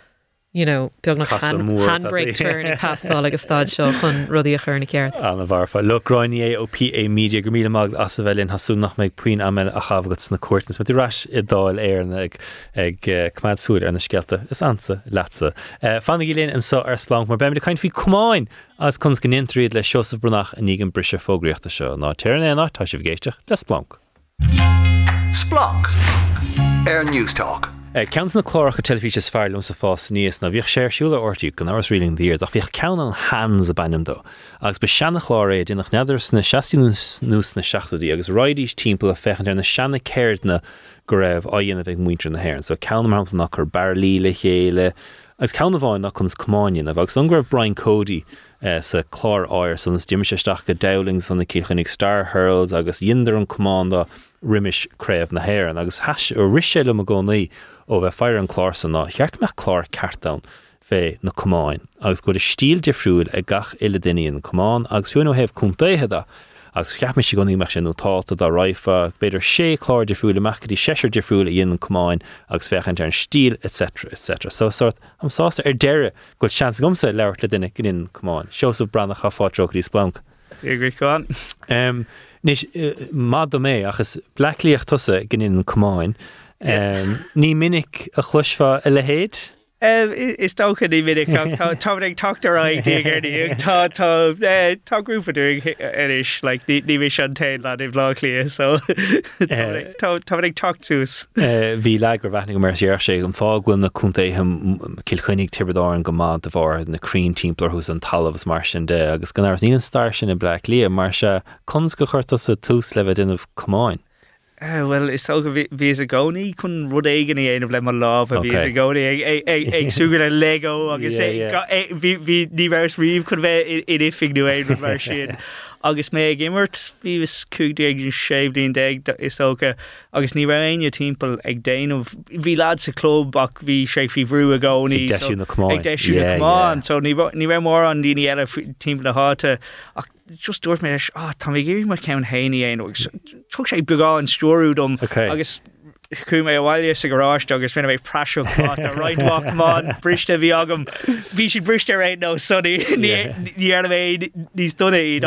you know, beag nach handbrake turn and cast all like a castáil agus stáid seo chun rudí a churna ceart. Anna bharfa leráinní é ó PA Media go míle mag as bhfuilinn hasú nach méid puin am a chafgat na cuatnas, me ras i dáil éarna ag ag eh, cumádúir ar na scelta is ansa lesa. Eh, Fanna í léon an so ar Splanc, mar beim de caiin fi cumáin as chun gan intríad le Seosamh Breathnach a nígan brise fógriíochtta seo ná tearna nach tá sé bhgéisteach le Splanc. Splanc. Air Newstalk. Cean na chláracha telefíe fearlumm sa fás níos na bhíh séirsúla ortí go áras riling dír, a bhíh cean an hans a banim do. agus be seanna chláré dínach neidir sna 16 nús na 16í agus roiidís timp a fechan ar na seanna céirdna go raibh a dhéanana bheith muintre na hhéann, so cean mar nach chu barlí le chéile, agus ceanna bháin nach chun comáin a bhagus an gribh Brian Cody uh, sa chlár áir san na stiimiisteach go daling san na Star Hurls agus dhéidir an commanda riimiisréibh na hhéan, agus heis ó riséile a gcónaí ó bheith fear an chlásan ná chearc me chlár cartán fé na comáin, agus go stíl difriúil ag gach ile daíon comáin agus fiú heh chuntaithe agus cheapmi si goní me sin nótáta a raifa, beidir sé chlár difriúla mechadí séir difriúla dhéon comáin agus fechan ar an stíl etc etc. So sort am sásta ar deire goil sean gomsa leir le duine gin comáin. Seosamh Breathnach chaátroch í Splanc. Iáin. Nis má do mé achas blacklíocht tusa gin comáin. Ní minic a chluisfa a le héad? Is tócha ní minic tá ag tutar aigtíí tá tágrúfaú iris le ní bhí an tain le i bhlá so. Tá ag tuchtús. Bhí le gur bheithna go mar séar sé an fágfuil na chuntaithe cilchuinnig tibredá an go má a bhar narín timpplair hús an talamhs mar sin de agus gan níon star sin i ble lia mar se cons go chuirta sa túús le duanamh comáin. Uh, well is so go? Ví a gcóí chun rud éigen aanamh le mar lá a ví a gcóí ag suúgan a lego agus hí níhers riomh chun bheith in ifigú é mar sin. Agus mé gimmert hí was cúg ag séblin de is socha agus ní raine timppel ag déanamh hí lad sa club ach hí sé fi bhrú a gcóí deisiú naán so ní ra mór an daine eile timp na háte ach just dúirt mé á tá mé géirí mar cen héine éon tu sé buá an stúrúdom agus chu mé bhhaile sa goráist agus fina bh preisiú a roiinthaán briste bhí agam. Bhí si briste réid nó sunní níar bhéh níos duna í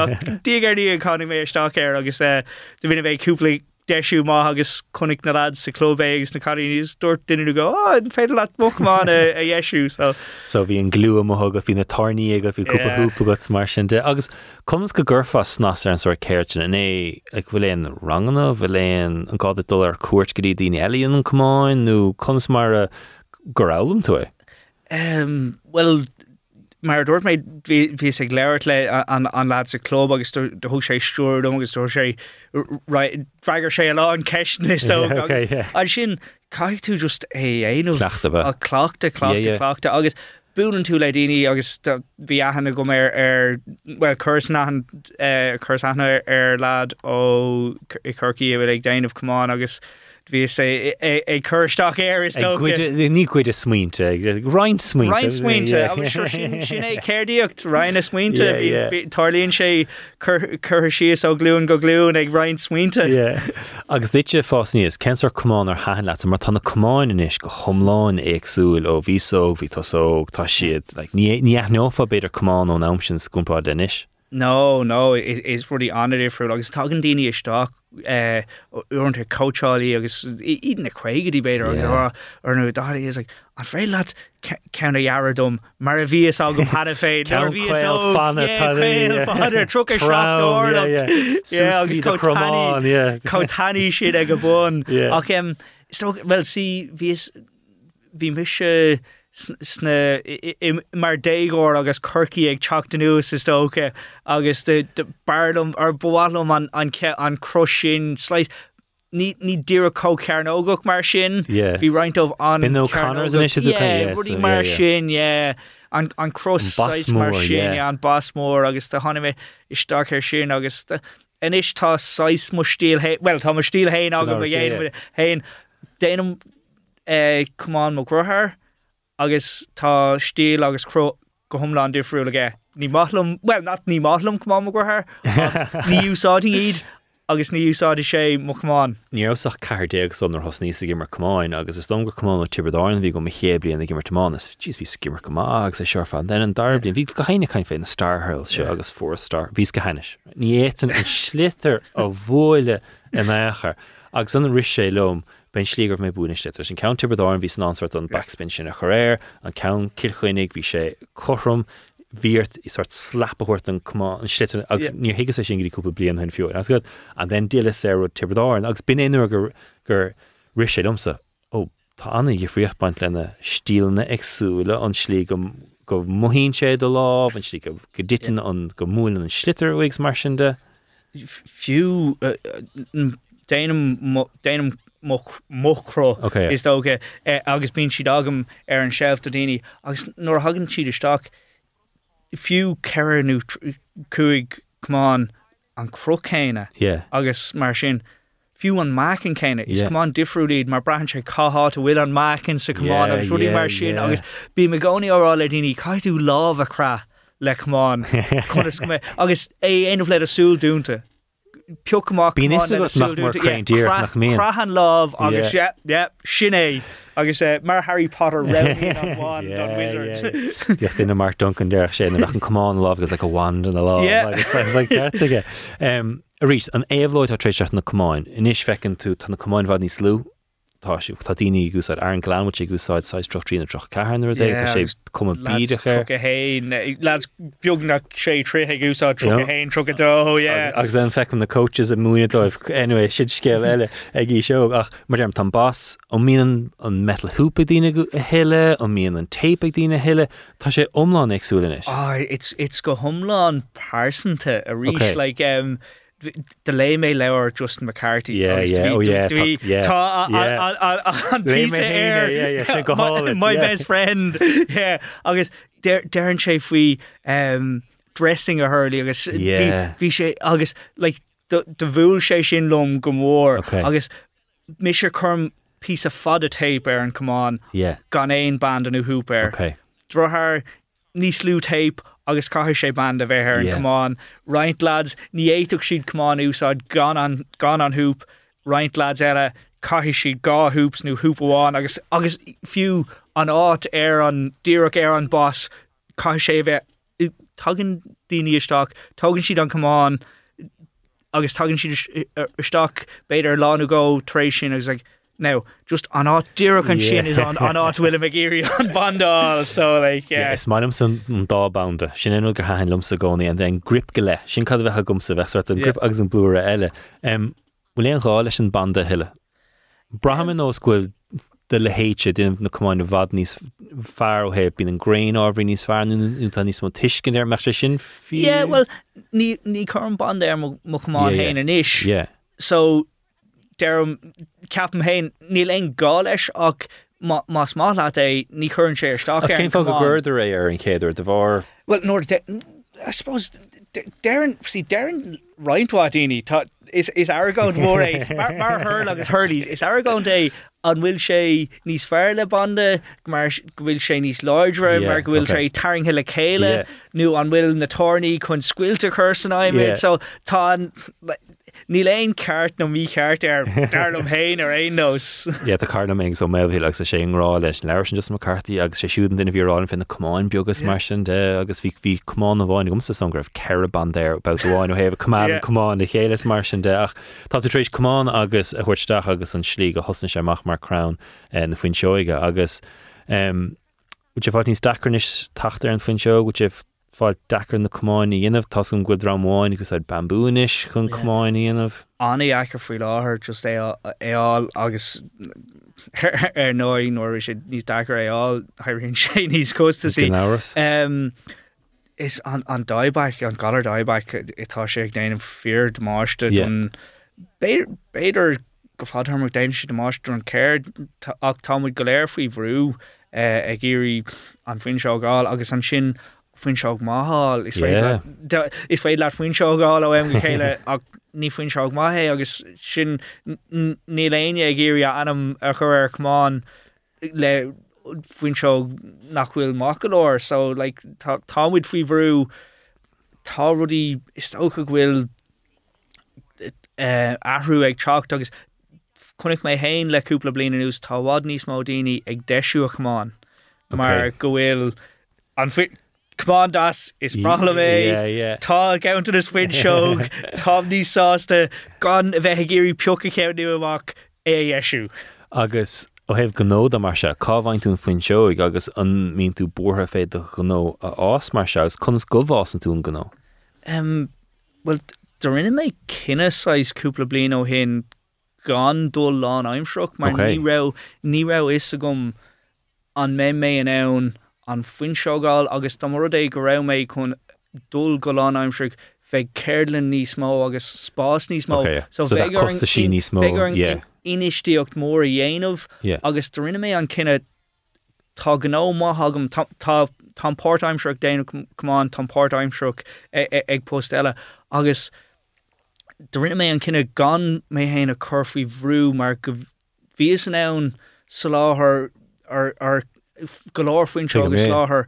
dígarní an chunig mé stair agus do bhína bheith cúpla deisiú má agus connic na rad sa na caríníos dúirt duine go féidir le moán a dhéisiú so. So bhí an glú mothg a hí na tarníí a bhí cúpaúpa go mar sin de agus conas go ggurfa snas ar an soir céirtin in é ag bhfuléon ranganna bhfuléon an gáda dul ar cuat goí daine eíonn an cumáin nó conas mar a gorálam tú é. Um, well mar dúirt méid hí sé léirt le an lád sa clób agus thu sé stúm agus tú sé freigur sé lá an ceisna an sin cai tú just é éanamh a clochta clochta agus búan tú le daine agus bhí ahanana go mé ar well chuna eh, chuna ar lad ó i chucií a bfuil ag déanamh cumán agus hí sé é chuirteach air is ní chuid a smuointe Rein smuointe Rein smuointe sin é céirdíocht rein a smuointe tarlíonn sé chur sios ó glún go glún ag rein smuointe agus ditse fás níos censar cumán ar hain le mar tanna cumáin inis go thomláin éagsúil ó bhísóg hí tasóg tá siad ní neofa beidir cumán ó námsin gúmpá denis. No, no, is, is rudí anir fru agus tagan daine isteach úanta coacháí agus iad na chuigeí beidir agus ar nó daí is an fé leat cena jarararm mar a bhíos agam had féid fanidir yeah agus cotaní siad ag go bhin ach well si bhí bhí mis eh, sna mar dégóir agus chucií ag teachta nuas is tócha agus de barlumm ar bhálum an an an cro sin sléit ní ní dtíar có cean ógach mar sin. Hí reinintmh an rudí mar sin an an cross mar sin an basmór agus tá hána mé istáir sin agus in is tá 6 mo stíl well tá mar stíl héin dhéanam héin déanam eh, cumán mo grothair agus tá stíl agus cro go thomláán difriú aige. Ní málam well nat ní málam cumá mo grothair ní úsáting iad agus ní úsáide sé moán. Níosach cardéag sonnar hos níos gimar cumáin, agus is dom go cumá tibadáin bhí go chéblion na gimar mánas, tíos ví gimar gomáag sé seorfa, den an darblion hí go chéine caiin fé na starhuril se agus fór star vís go heinis. Ní éan an slitter a bhile in éair agus an ri sé lom ben slígur mé búneiste sin counter bedáin vís an answart an backspin sin a choréir an count kilchuinnig hí sé chom vírt i sort slappahoort an an slitter ní higus sé sin goúpa blian hunn fiú as god an den déle sé tiberdáin agus bin éú gur gur ri sé domsa ó tá anna ge friochtbaint lenne stíelne agsúle an slí go go mohín sé do lá an slí go go ditin an go múin an slitter wigs marsinde fiú uh, uh, déanam mochró okay, is dóge eh, agus bín siad agam ar an sef a daine agus nóair hagann siad isteach fiú ceanú cuaig cumán an crochéine yeah. agus mar sin fiú an mácin céine is cumán difriúlíd mar brahan sé cáá a bhfuil an mácin sa cumán agus ruúdí mar sin agus bí me gcóí árá le daoine caiú láh a cra le cumán. Agus é éanamh le a súl dúnta peach bí dír nach mé Crahan láh agus sinné agus eh, mar Harry Potter Decht duine mar Duncan deir sé nach an cumán lá agus le go bhain an lá. A rís an éhlóid a trééis na cumáin, inis fecinn tú tanna cumáin bhd níos slú tá daoine gúsáid ar an eh, gláimte gúsáid 6 trochtína troch cean dé sé cum bíidecha héin beagna sé tríthe gúsá tro héin tro dó agus den fecem na coaches a múine dóibh anyway siid scéil eile ag í seo. Ach mar am tan bas ó mían an metal húpa díine heile ó míon an tape díine heile tá sé omláin agsúlanis. it's it's go homláán pásanta a rí okay. like um, de lei mé lewer Justin McCarthy tá an my best friend. Yeah, agus dean sé faoi um, dressing a hurlí agus hí sé agus de bhúil sé sin lom go mór agus mis sé chum pí a fad a tape ar an cumán gan éon band anú húper Drthir níos slú tape agus caiir sé band a bheith an cumán Reint lads ní éach siad cumán úsáid gan an gan an húp Reint lads eile caiir siad gá húps nó húpaháin agus agus fiú an áit ar an ddíach ar an bos cai sé bheith tugan isteach tugann siad an cumán agus tugann siad isteach beidir láú go trééis sin agus like, No, just an á dúach an sin is an an áhfuil me géirí an bandá so like, yeah. Is maim san an dábanda sin inú go hain lum sa gcóí an den grip go le sin cad bheitcha gomsa an grip agus an blúra eile. Bhfuil éon gá leis an banda hiile. Brahammin nóscuil de le héite du na cumáin bhd níos fear ó heb bín an grain áhrí níos fearú tá níos mó tuiscin ar me sin fi? well ní ní chu an band ar mo chumáin héin an isis. So dem um, ceapam hain níl ein gá leis ach más má le é ní chun sé sta cén fá go gurder é ar an céidir de bhar. Well nó suppose dean si dean reinintá daoine is is agán mór éis mar mar thur agus thulís is agán é an bhfuil sé níos fear le bande mar bhfuil sé níos leidre mar bhfuil sé taringthe le chéile nó an bhfuil na tornaí chun scuilte chu san aimimiid so tá Ní leon ceart nó mí ceart ar darlam héin ar nós. Ié a carna so méhí agus a sé rá leis leir sin just cartaí agus sé siúdan duna bhíráin fin na cumáin begus mar sin de agus bhí hí cumán a bháin gomsa san gribh ceban ir bbáin ó héh cumán cumán na chéile mar sin de. Ach Tá tú trééis cumán agus a chuirteach agus an slí go hosna séach mar crown eh, na foin seoige agus um, Ú fá ní stacarnis tatar an foin seo, go fáil dechar na cumáinna dionmh tá an go rámáin gus id bambúis chun cumáin dionmh. Anna echar faoi láthair just éáil agus ar nóí nóir sé níos dechar éáil haonn sé níos costa sí. Is an daibaic an galar daibaic itá sé ag déanam fear de máiste don béidir go fáthar déim si de máiste an céir ach támuid go léir faoi bhrú eh, ag géirí an fin seáil agus an sin foin seog mááil is is féid le seogáil ó go chéile ach ní seog maihé agus sin ní léine ag géir anam a chur ar cumáin le foin seo nachhfuil macalóir so like, támuid bhrú tá rudí is tócha bhfuil uh, ahrú ag techt agus chunig mé héin leúpla blin ús táhád níos má daoine ag deisiú a chumáin mar go bhfuil an Cumán das is brala mé tá gaanta is win seog Tá ní sásta gan a bheith géirí peocha ceanú amach é dhéisiú. Agus ó hebh gnód a mar se cáhaintún faoin seoig agus an mín tú bortha féad a gó a ás mar se gus chunas gohás an tún gó. Um, well do rinne mé cinnaáisúpla blin ó hin gan dul lá aimimsroch mar okay. ní ra ní ra is a gom an mé mé an ann an seáil agus tá mar é go ra méid chun dul goán aimimsre fé céirlinn níos mó agus spás níos mó. So sí níos mó inistíocht mór dhéanamh agus do rinne mé an cinenne tá gó máthagam tá páirtimseach déanú cumán tá páirtimseach e, ag post eile. Agus do rinne mé an cinenne gan mé héana a chufií bhrú mar go ví an ann sa láthair ar ar goláir faoin seo agus láthair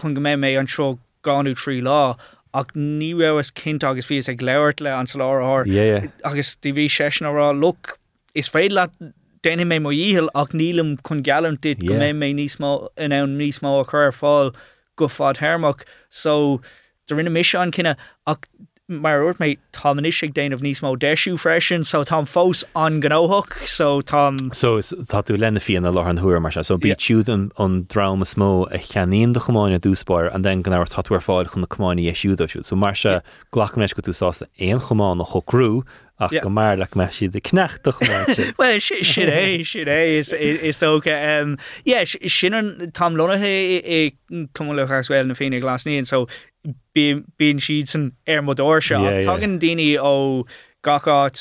chun go mé mé an seo ganú trí lá ach ní rahas cinint agus fi ag leirt le an láthir agus tí bhí sena look is féad le déine mé mo díhil ach nílam chun galan dit go mé mé níos in an níos má a chur fáil go fád hermach so do rinne mis an cinenne ach mar úirt méid táis ag déanamh níos mó deisiú freisin, so tá fós an gnáthach so tá So tá tú lenne fion a le an thuair mar se, so bí siúd an an drama smó a cheaníon de chomáin a dúspáir an den gnáir tatúir fáil chun na cumáinní éisiúdaú, so mar se ghlachanéis go tú sásta éon chomáin na chorú ach go mar le me si de knechtach Well si é si é is tócha sin tam lonathe é cum le chasfuil na féine glasníon so bíon siad san ar modóir se tugan daine ó gaát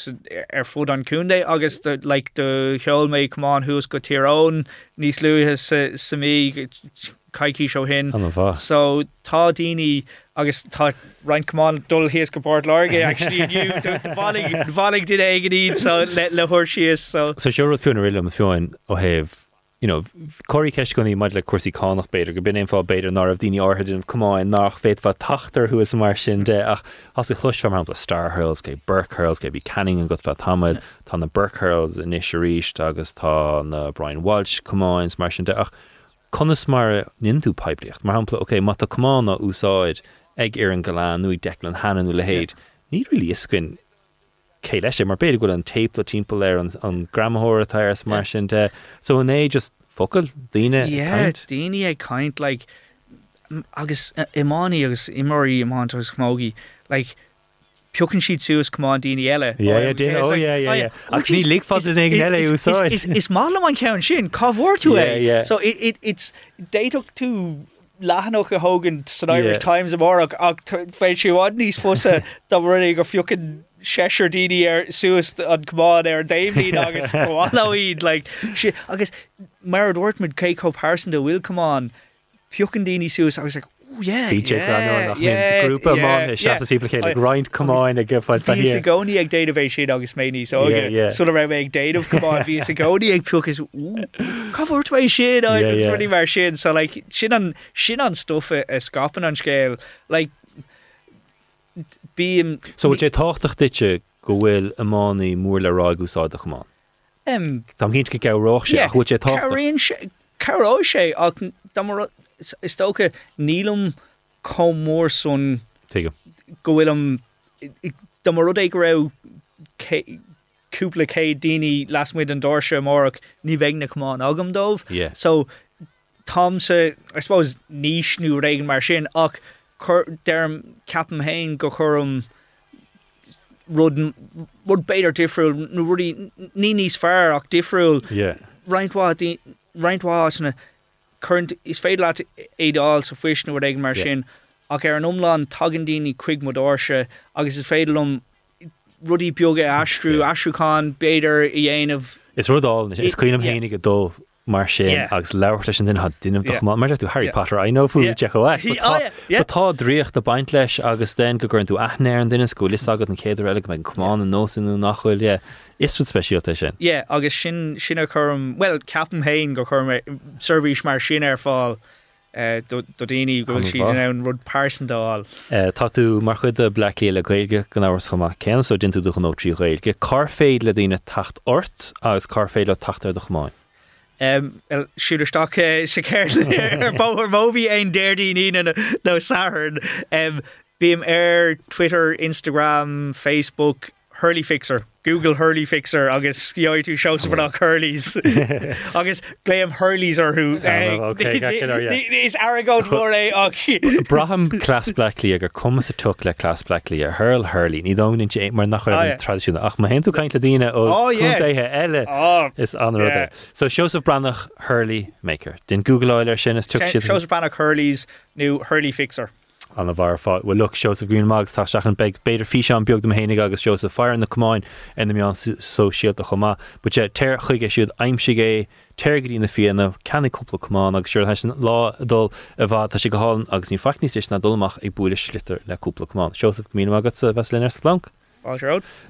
ar fud an cúndé agus le de cheol méid cumán hús go tíírón níos luúthe sa mí caiicí seo hin so tá daine agus tá reincomán dul híos go bord láge bhalig du éigen iad so le lethir sios so. So seú fúna riile am fiúin ó oh, héh you know, choí ceis goní maid le cuasí cánach beidir, go bin fá beidir ná a bhíine áthidin cumáin nach féit fa tatar thuas mar sin de. Ach as i chluis mar a Star Hurls ge Burkhurls ge bhí canning an go fe tamid. Tá na Burkhurls in is ríist agus tá na Brian Walsh. Cumáins mar sin de. Ach conas mar ninú peibliocht mar hapla oké mat a cumána úsáid ag ar an galán nuí delan hananú le héad. Ní ri iscuin cé lei sé mar beidir go an tape le timp léir an an gramthir atáir mar sin de. So an é just focail daine daine ag caiint le like, agus imáí agus imirí imántas mógi like Piocan siad suasúas cumán daine eile. Ní lífa eile úsáid. Is mála an ceann sin? Tú é. So it's déach tú lehanach a hogan san Irish Times amach ach féid siúád níos fosa dá rinne go fiocin séir daine ar suas an cumáin ar David agus bháid le agus mar dúirtmid cé cópásan de bhfuil cumán fiochan daoine suas agus like, yeah, yeah, yeah, grúpa típla grind cumáin a gifáid fe gcóí ag déanamhééis sin agus mé níos su ra ag déanamh cumáin ví a gcóí ag puchas Caúirtééis sin ruí mar sin so sin an sin an stofa a scapan an scéil like bí so sé táchtach ditse go bhfuil amánaí mór le ráigúsáide goán. Tá hín go ceráach sé chuid sé tá Carrá sé ach is tócha nílam mór son go bhfuil am mar rud é go rah cúpla cé daoine lasmuid an dáirse mórach ní bheithna cumán agam dómh so Tom se I suppose níos nú réigen mar sin ach derm capan hain go chum rud rud beidir difriúil nó rudí ní níos fearr ach difriúil reinintá reinintá current is féad leat édáil sa fuisna ag mar sin. Ach ar an omláán tagandíní chuig moddáse agus is féidirlumm rudí beoga astrú asrúán beidir i dhéanamh. Is rudáil is cuiinm hénig a dul mar sin agus leir leis an duine mar tú Harry Potter a nó fú te tá dríocht a baint leis agus den go gurn tú aithnéir an duine scúil is agad an céidir eile me cumán an nósinú nachhfuil is fu speisialta sin. Ié agus sin sinna chum well capan hain go chum servís mar sin ar fáil. Uh, do daoine gohfuil si an rud pásandáil. Uh, tá tú mar chud a blacklí le gaige gan áhar chuma cean so din tú do an nótrí réilge car féid le dtíine tacht ort agus car féid le tatar do chumáin. Siúderstake se ar bóhar móhí déirdí ní nó san Bíam ar Twitter, Instagram, Facebook, Hurley Fixer. Google Hurley Fixer agus tú shows for nach Hurleys. Agus léim Hurleys ar hu ah, eh, is agót mór é ach Braham class Blacklí agur cum a tu le class Blacklí a Hurl Hurley. Ní dáinn sé mar nach ah, tradiisiúna ach ma henú caiint le díine ó éthe eile is an so shows of brannach Hurley maker. Den Google Oiler sin is tu shows brannach Hurleys nu Hurley Fixer. An a bhar fá bhfuil look Joseph Green mags tá seach an beg beidir fi an beag am hénig agus Joseph fear na cumáin in na meán so siad a chomá, bu sé teir chuige siad aimimsigé teirgaí na fianana cena cúpla cumán agus siúr sin lá dul a bhá tá si go háin agus ní fachní na dulmach ag buúile slitar le cúpla cumán. Joseph mí agat sa bheits lenar blank.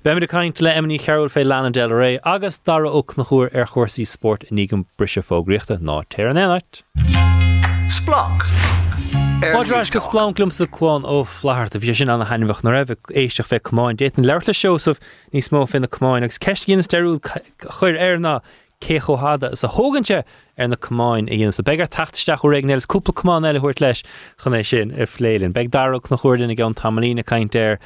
Be me kaint le Emma Ní Chearúil fé Lana Del Rey agus dar ook nach chuúr ar chósaí sport nígam brise fógrichtta ná te an éit. Splanc. Máráis go splánlumm sa chuáin ó flaart a bhí sin anna hainmhah na raibh éisteach fé cumáin déit an leirla Seosamh níos mó fin na cumáin agus ceist gin steúil chuir airna cé chohada is a hóganse ar na cumáin i dhéana sa begar tatisteach chu réagnéil cúpla cumáin eile chuirt leis chun é sin i phlélinn. Beg darach na chuirdan i g an tamlína caiintéir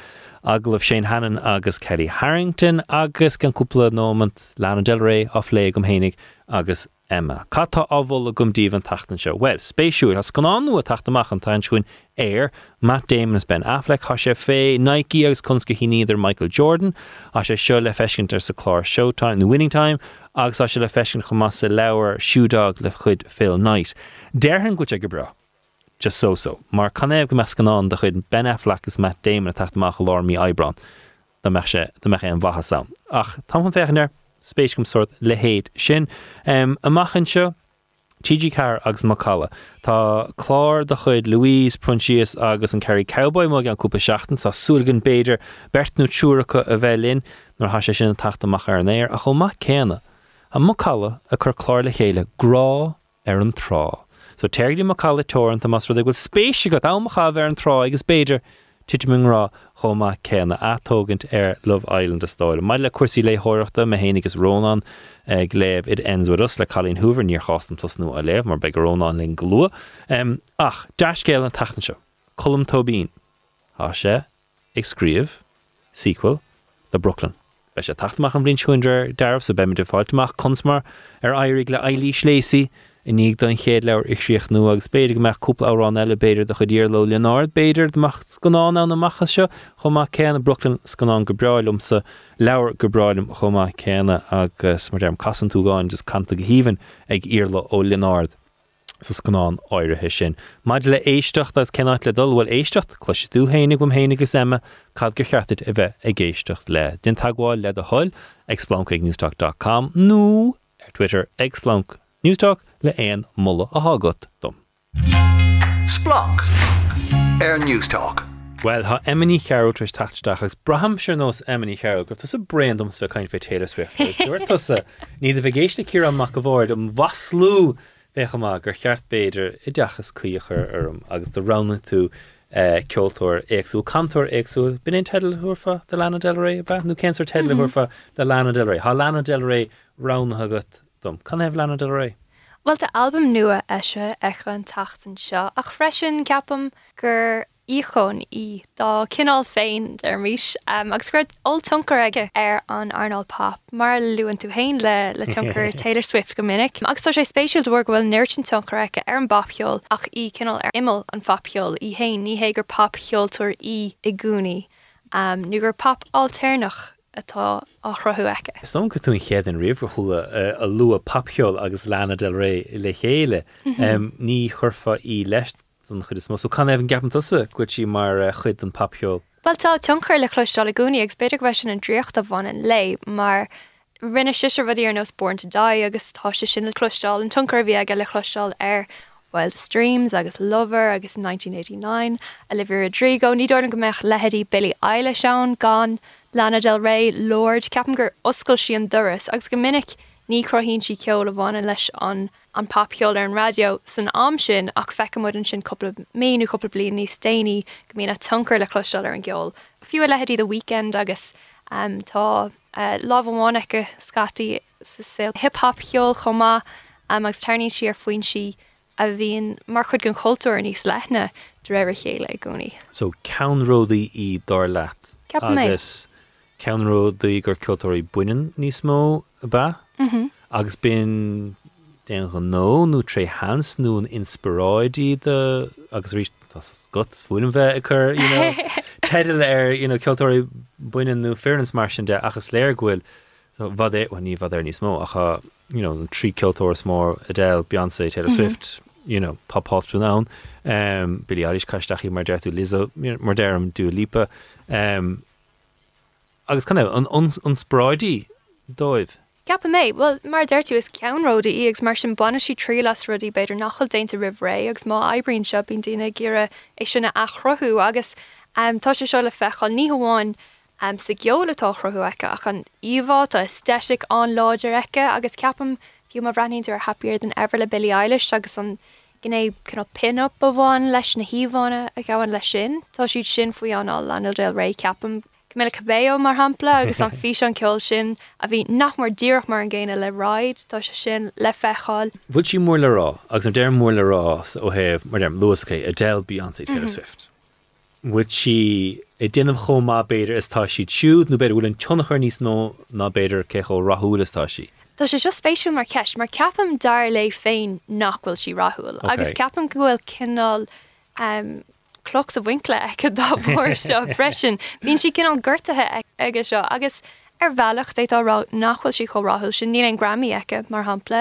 aglah sé hanan agus Kellie Harrington agus gan cúpla nómant Lana Del Rey á lé gom hénig agus Emma. Catá áhil a gomdíh an tatan seo. Well, spéisiúir has gan anú a taachtamach an tain chuin air, Matt Damon ben Affleck sé fé Nike agus kunske híidir Michael Jordan a sé seo le fecintar sa chlár Showtime na Winning Time agus a se le fesin chumá sa lewer siúdag le chud Phil Knight. Déirhan go go. Just so so, mar canéh go meas ganán de chud Ben Affleck is Matt Damon a taachtamach lármí Ebron. de me sé an bhatha sam. Ach tá féchanir spéis sort le héad sin um, amachchan seo TG Car agus Macala. Tá chlár de chuid Louise Prunchias agus an ceirí cowboy má an cúpa seachtain sa súgan béidir bertnú túracha a bhelinn nar ha sé sin an taachtamach ar an éir a chu mac céna. A Macala a chur le chéile grá ar an trá. So teirlí Macala torn tá mas ru bhfuil spéisi go amachcha bhar an trá agus béidir tiitimrá chomá céna atógant ar Love Island a stáil. Mai le cuasí le háireachta me hénigus ag léh id ensúras le chalín húver níor chástam tosnú a léh mar be Rónán lin glua. Um, ach deiscéil an tatan seo, Colm Tóibín há sé ag scríomh sequel le Brooklyn. Bei sé tachtach an blin chuidir derbh sa beimiidir fáilteach consmar ar airig le eilí sléí i níag don chéad leir ag siocht nu agus beidir go meach cúpla beidir de chudíir le Leonard an amachchas seo chumá céanna Brooklyn scanán go breilumsa leabhar go breilm chumá céanna agus mar dem casan túgáin just canta go híhann ag íle ó Leonard. sa scanán áirithe sin. Maid as cenáit le dul bhfuil éistecht chluisi tú hénig gom gus éime cad gur cheartid a bheith le. Tagháil le a thuil agsplank ag newstalk.com nó Twitter agsplank Newstalk le éon mulle a hágat dom. Splanc Air Newstalk. Well ha emmaní cheú tris tatachas braham se nós emmaní cheú, gur tus a brandums fe caiin fé Taylor Swift. tusa ní a bhgéisna cí amach go bhir am waslú féchaá gur cheart béidir i d deachas cuiochar arm um agus do rana tú eh, ceoltóir éagsú cantor éagsú bin é tedal thufa de Lana Del Rey b nú céar tedal mhm. thufa de Lana Del Rey. Tá Lana Del Rey ranagat dom. Can heh Lana Del Rey? Well de albumm nua eise echa an tatan seo ach freisin ceapam gur íchon í dá cinál féin ar míis um, agus gurt ó tuncar aige ar an Arnold Pop mar luúan tú hain le le tuncar Taylor Swift go minic. agus tá sé spéisiúil dúir bhfuil nirtin tuncar aice ar an bapheol ach í cinál ar imime an fapheol í hain ní hégur papheolúir í i gúni. Um, nu gur pap alternach atá áchrathú aice. Sto go tún chéad an riomh chula a lua papheol agus Lana Del Rey le chéile mhm. ní churfa í leist an chud is mó kann efn gapan tusa chuid si mar chud an papio. Well tá tunchar le chluisteála gúní ag beidir weisi an dríocht a bhain lei mar rinne siir bhí ar nos born to da agus tá se sin le chluisteáil an tuncar bhí aige le chluisteáil ar Wildest Dreams agus Lover agus 1989 Olivia Rodrigo ní dúna go meich leheadí Billie Eilish seán gan Lana del Rey Lord ceapan gur oscail si an duras agus go minic ní crohín si ceol a bháin leis an an papheol ar an radio san am sin ach fecamid an sin couple méú couple blion ní déine go mí a tunkur le cloisiil ar an geol. Fiú lehetí de weekend agus um, tá uh, láháinecha scatí hiphop heol chomá um, agus tarní si ar foioin si a bhíon mar chud gon cultúir níos lethna dréir chéile gúni. So ceanródaí í dar leat agus ceanródaí gur ceúirí buinean níos mó ba? Mm -hmm. agus bin den go nó nó tré hans nó an inspiráidí de agus rí got bhuiin bheith a chur teidir ar ceúirí buine nó fearnas mar sin de achas léir ghfuil bhd é ní bhd ar níos mó acha an trí ceúir mór adéil Beyonce Taylor mhm. Swift you know papáú ná um, Billy áris caiisteachí mar deirú liso mar déirm Dua Lipa um, agus chuna an anspráidí dóibh. Gap mé, well mar deirú is ceanróda íags mar sin buna sí trí las rudí beidir nachil déinte rihré agus má ebrin se bín duine gére é sinna achrothú agus um, tá sé seo le fechá ní hamháin um, sa geolatá chrothú aice ach an omhá a steisiigh an láidir aice agus ceapam fiú mar breíú ar happiir den ever le Billy Eiles agus an gné cin pin-up a bháin leis na híháine a gahan lei sin, Tá siad sin faoi anál an del ré ceapam mé le cabbéo mar hapla agus an fi an ceol sin a bhí nachmór ddíoch mar an ggéine le ráid tá se sin le feáil. Bhil si mór le rá agus an déir mór le rás ó heh mar dem luasché a del Beyoncé Taylor mhm. Swift. Bhuiid si i ddinmh chomá beidir is tá si siúd nó beidir bhfuil an tunnachar níos nó ná beidir cecho rathúlastá si. Tá sé just spéisiú mar ceis, mar ceapam dar le féin nachhfuil si rathúil, agus ceapam gohfuil cinál cloch a winkle ag dáhór seo freisin. Bhín si cin an ggurtathe aige seo agus ar bhealach déit árá nachfuil si choráthil sin níl an gramí aice mar hapla.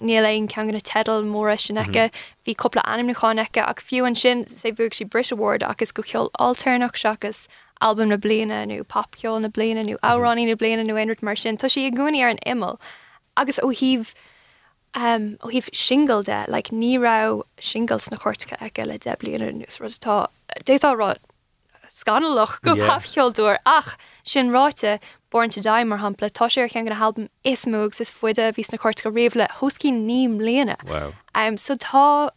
Níl éon cean ganna tedal móra sin aice hí coppla anim naáineice ach fiú an sin sé bhúg si Brit Award agus go cheol alternach seachas albumm na bliana nó papceol na bliana nó áránní na bliana nó einút mar sin, Tá si a gúnaí ar an imime. agus ó híh Um, ó híh single de le like, nírá singles na chóirtcha ag le deblianú nus rutá détárá scanalach go yeah. hafheolúir ach sin ráite born to daim mar hapla tá sé chean gan halbam ismúgus is fuide vís na chóirt go réomhle hoscí níim léana. Wow. Um, so tá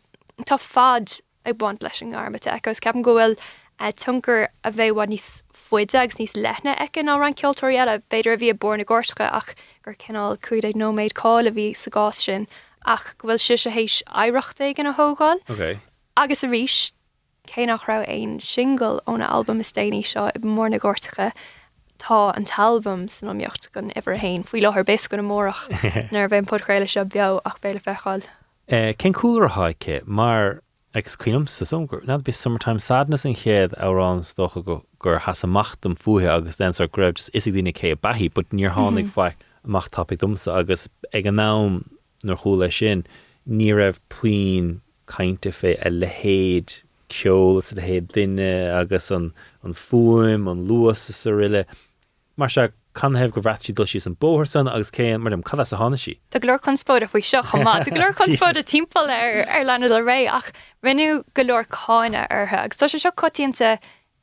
tá fad ag bont leis an armate agus ceapan gohfuil uh, tunkur a bheithhá níos foiide agus níos lethna ag an á ran ceoltóí a beidir a bhí a borna ggóircha ach gur cinál chuid ag nóméid cáil a bhí sa gás sin ach bhfuil si a hééis éireachta gan a hógáil. Okay. Agus a ríis cé nach ra ein single óna albumm is déine seo i mór na ggóirrtacha tá an talbam san amíocht gon iwwer hain faoi lethir bes gon mórach nar bhéim potréile se beag ach béle feáil. Eh, cén coolúr haice mar agus cuinom sa sumgur na be summertime sadness in chéad árás docha go gur has amach am fuhe agus den ar greibh is dtíine cé bahí, bud níor hánig mhm. feic amach tapig dumsa agus ag an nám nar lei sin ní raibh puoin kainte fé a lehéad ceol a lehéad duine agus an an fuim an luas sa riile. Mar se hef go bhretí dul sí an bóhar san agus céan mar am cad a hána sí. Tá glór conspód a chuoi seo chumá, Tá glór conspód a timppla ar ar lena le ré ach rinú golóir cáine arthe agus tá se seo cotíanta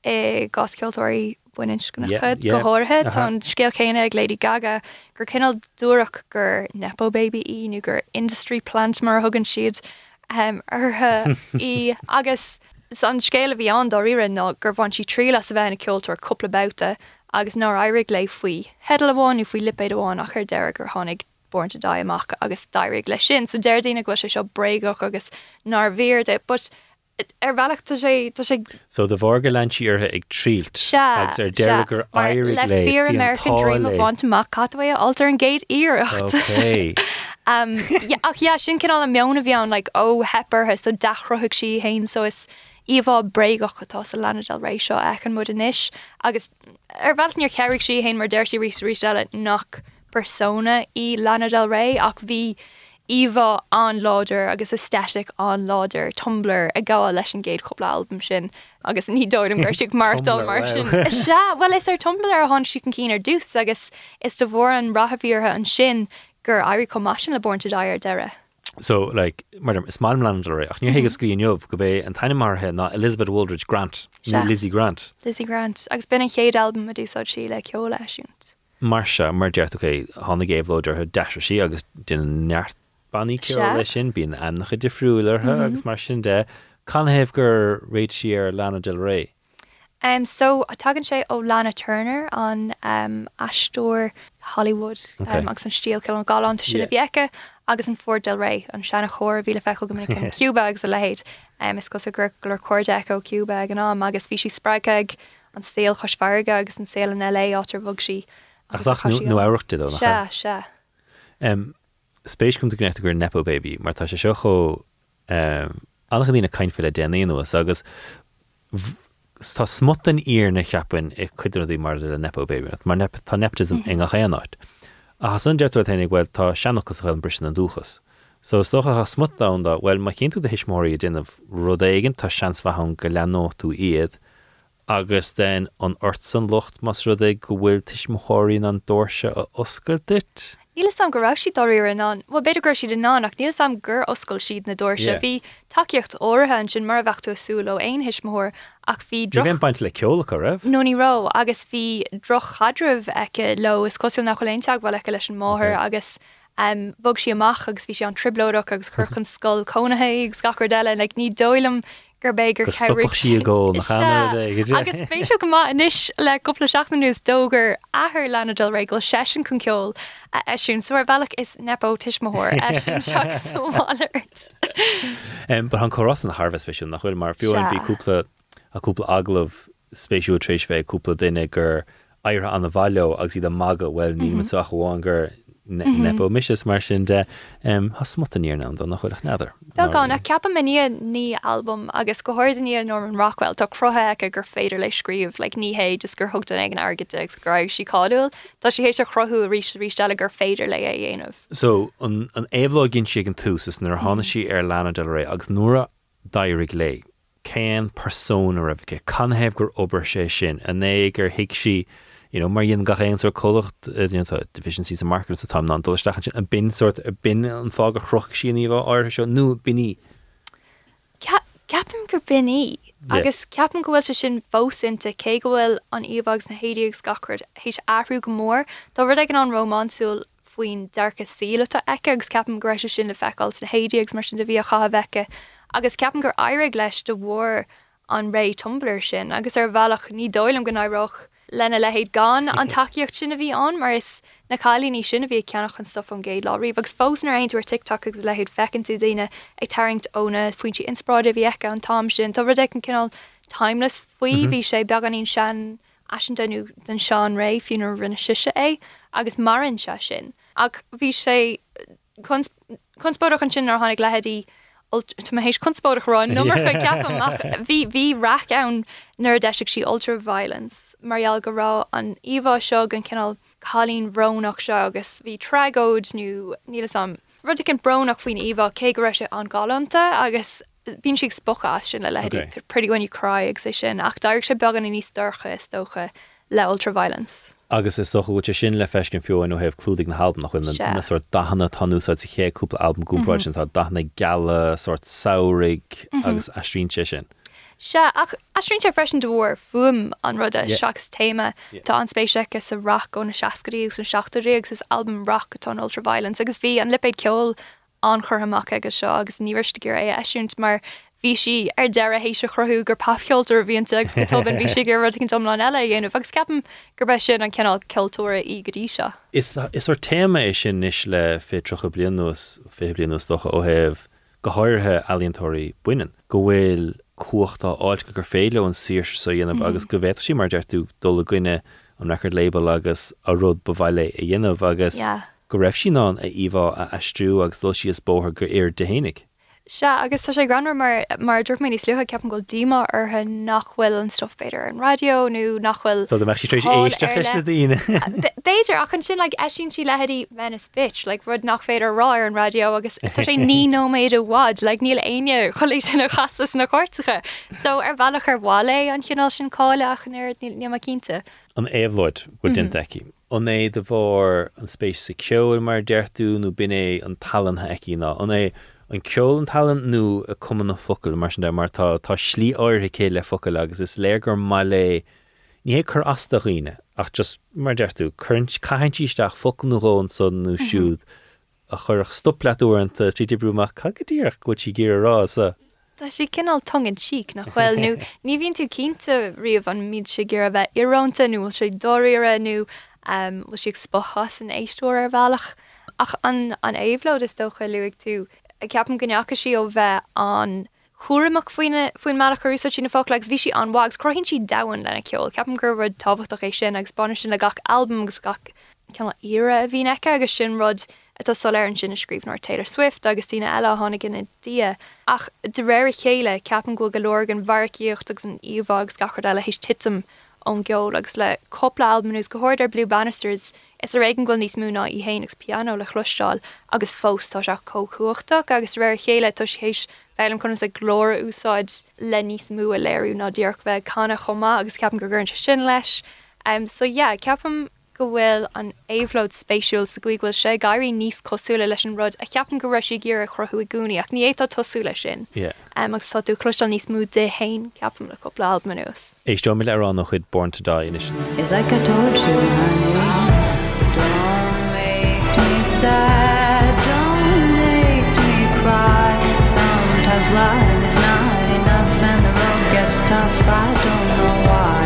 i eh, gasceiltóirí buin gona chud go háthe tá scéal chéine ag léidir gaga gur cinál dúach gur nepo baby í nu gur industry plant mar thugann siad. Arthe í agus an scéile bhí an doíire ná gur bhain si trí las a bheitna ceoltar coppla agus ná airig le faoi. Hedal amháin ú faoi lipéid amháin a chur deire gur tháinig bornta daach agus dairigh lei sin, so déirdína go se seo bréigech agus ná bhéirde, but ar bhealachta sé sé So de bhharga leintí ag trílt agus ar degur airí le fear American Dream a bhaintach catfu altar an íirecht. Um, ach ja sin cin an meonna bheán le ó hepper so dachrothg si hain so is íomh breigech atá a lenadal rééis seo echan mud inis agus ar bheitníor ceirigh si hain mar deir si rí rí nach persona í lenadal ré ach bhí Iva an láder agus aesthetic an láder tumbler a gá leis an géad chopla albumm sin agus ní dóm gur si martal mar sin se well is ar tumbler a hon si an cín ar dús agus is do bhór an rathhíorthe an sin gur airí commásin le bornta dair deire. So like, mar is má landre ach ní héige scríon jobh go bé an taine marthe ná Elizabeth Woolridge Grant Lizzie Grant. Lizzie Grant agus ben an chéad albumm a dúsá sí le ceola leisiúnt. Mar se mar deartché okay, hána géhlóidir chu de sí agus duine neart banní ce lei sin bíon annach difriúlarthe mhm. agus mar sin de can heh gur réit si ar Lana del Rey. Um, so tagann sé ó Lana Turner an um, Hollywood okay. um, agus an stíal an galán si a bheice agus an Ford del Rey an sena chóir bhíle fecha go an Cuba agus a lehéid um, is go a gur cuairdeach ó Cuba an ná agus bhí si sppraig an saoal chosfarga agus an saoal an LA átar bhog si. nó áireachta se se. spéis chun gnécht gur nepo baby, mar tá sé seo cho annach dtína caiinfile déanaúas agus tá smot an ír na cheapan i chuidirí mar le nepo baby, mar nep, tá neptism mm. inga chéanáit. A has an deirtar tenig bhfuil tá seanachchas chuil brisin an dúchas. So stocha ha smut da da well ma cinn tú de hisismóí dunneh rudéigen tá seansfahan go leó tú iad agus den an ort san locht mas rud é go bhfuil tiismóirín an dóirse a oscail dit. Níle sam gorá si doir an Wa beidir gur siad an ná ach níl sam gur oscail siad na dúir se bhí takeíocht óhan sin mar bhechtú asúla ein hisismór ach bhí dro baint le ceolala raibh? No ní rá agus bhí droch chadrih eice lo is cosú nach choléinteag bhil leice leis an máthair agus um, bog si amach agus bhí sé an triblóach agus chuchan sscoil conathe ag scacar deile, le ní dóilem gur bégur si ggó agus spéisiú go inis le goppla seachnaús dógur ahir lenadal ré go sesin chun ceol a eisiún suir bhealach is nepó tiismór seáirt. Ba an choras an Harbh speisiú nach chuil mar fiú an bhí cúpla aúpla aglah spéisiú trééis bheith cúpla duine gur aire an bhaile agus iad a maga bhfuil ní mhm. sa gur Mhm. nepo mis mar sin de has smotaníar ná don nach chuileach neidir. Tá ceapa maní ní albumm agus go háirdaní Norman Rockwell tá crothe a gur féidir scríomh le níhé just gur thugta ag an goráid sí cáúil, Tá hééis a rí rístelle gur féidir le é dhéanamh. So an éhlá ginn si an nar hána sí ar Lana Del Rey agus nuair dairigh lei. Céan persón a rahce canhéh gur obair sé sin a né gur hiic si you know, mar dhéon gachéon chocht deficiency a market sa tam dulsteach sin a bin sort a bin an fág a chroch sin íh á seo nu biní. Ceapan gur biní. agus ceapan gohfuil se sin fósinte cé gohfuil an omhagus na héideag scacard hééis ahrú go mór, Tá ru ag an an románsúil faoin dearcha sílata eice agus ceapan goéis sin le feáil na héideags mar sin de bhí a cha bheice, agus ceapan gur airig leis de mhór an ré tumbler sin, agus ar bhealach ní dóilm gan áiroch lenne le héad gan an takeíocht sinna bhí an mar is na chalíní sinna bhí ceannach an stuff an géad lá. Riomh agus fósnar einú tiktok agus le héad fecinn tú daine ag taringt óna foiointí inspráide bhí eice an tam sin. Tá ru an cinál timeless faoi mhm. bhí sé beag an sean asin denú den seán ré fiúnar rinne siise é agus marin se sin. Ag bhí sé conspóach an sin ar tháinig leheadí hééis kunspóach rá nó ceap hí hí rach ann nuair deisiigh si ultraviolence marall go rá an omhá seo an cinál chalín brónach se agus hí tregóid nu níle sam. Rudi an brnach faoin omh cé go se an galanta agus bín si spocha sin le le pretty when you cry ag sé sin. Ach dair se began in níos docha. stocha le ultraviolence. agus is socha bhte sin le fescin fiúin nó heh clúdig na halb nach chuin sort dahanana tanúsáid sa ché cúpla albumm gúpáid sin tá dana gala sort saorig mhm. agus astríse sin. Se ach asrínte freisin de bhór fum an rud a seachas téime tá an spéisicha sa rock ó na seacarígus an seachtarígus is albumm rock atá ultraviolence agus bhí an lipéid ceol an churhamach agus seo agus níiriste gur é eisiúnt mar hí si ar deire hééis se chrothú gur pafheoltar víontegus go toban bhí si gur ru cin tomlá eile dhéanú agus ceapan gur be sin an cenál ceúra í godí se. Is is ar téma é sin níis le fé trocha blianús fé blianús docha ó heh go háirthe alíontóirí buinen go bhfuil cuachtá áil go gur féile an sir so dhéanamh agus go bhéit sí mar deirú dul gine an record label agus a rud bhhaile a dhéanamh agus go raibh sin ná a omh a astrú agus lo si is gur ar dehénig. Se agus tá sé granar mar mar dúr mé lucha ceapan go díma arthe nachhfuil an stofbéidir an radio nó nachhfuil éiste díine. Béidir achan sin le eisisin si leheadí Venice bitch, le rud nach féidir rá an radio agus tá sé ní nó méid a wad, le níl aine cholí sin na chasas na cuairrtacha. So ar bhealach ar bhála an chinál sin cáile achan ar ní cínta. An éhlóid go den deici. an é de bhór an spéis sa ceil mar deirú nó binné an talan heici ná an é an ceol an talan nó a cuman na focail mar de mar tá tá slí áirthe cé le focail agus is légur má le ní chur asta riine ach just mar deirú chuint caiintíisteach focail nóráin son nó siúd a churach stopplaúanta trí brúach cagadíach go si ggé rá sa. Tá sé cinál tongin sic nach chfuil nu ní vín tú cínta riomh an míid sé gur a bheith irónta nu. Sé doíire nu bhil si spochas an éistúir ar bhealach ach an an éhló is dócha luigh tú ceapan gneacha sí ó bheith an chuúach faoine faoin meach chuú sin fálegs bhí si anhags crohinn si dahan lena ceol. Ceapan gur rud táhachtach é sin ag spáine sin le gach albumus gach ceanna ire a bhí eice agus sin rud atá soléir an sin a scríbnar Taylor Swift agus tíine eile hána gin dia. Ach de réir chéile ceapan go golóir an bharcíocht agus an omhagus gachar eile hís titam an geol agus le coppla albumus go háir Blue Bannisters Is a régan goil níos múna i héananig piano le chluisteáil agus fóstá seach cóchuachach agus réir chéile tu hééis bhem chun a glóra úsáid le níos mú a léirú ná ddíorch bheith canna chomá agus ceapan go gurn sin leis. Um, so ja, yeah, ceapam go bhfuil an éhlód spéisiúil sa gohfuil sé gaiirí níos cosúla leis an rud a ceapan go raisi ggéar a chrothú i gúní ach ní étá tosúla sin. Um, agus sa tú clustal níos mú de hain ceapam le coppla manús. Éis do mé le an nach chud born to die in. Is like I told you honey. Don't make me cry. Sometimes life is not enough and the road gets tough. I don't know why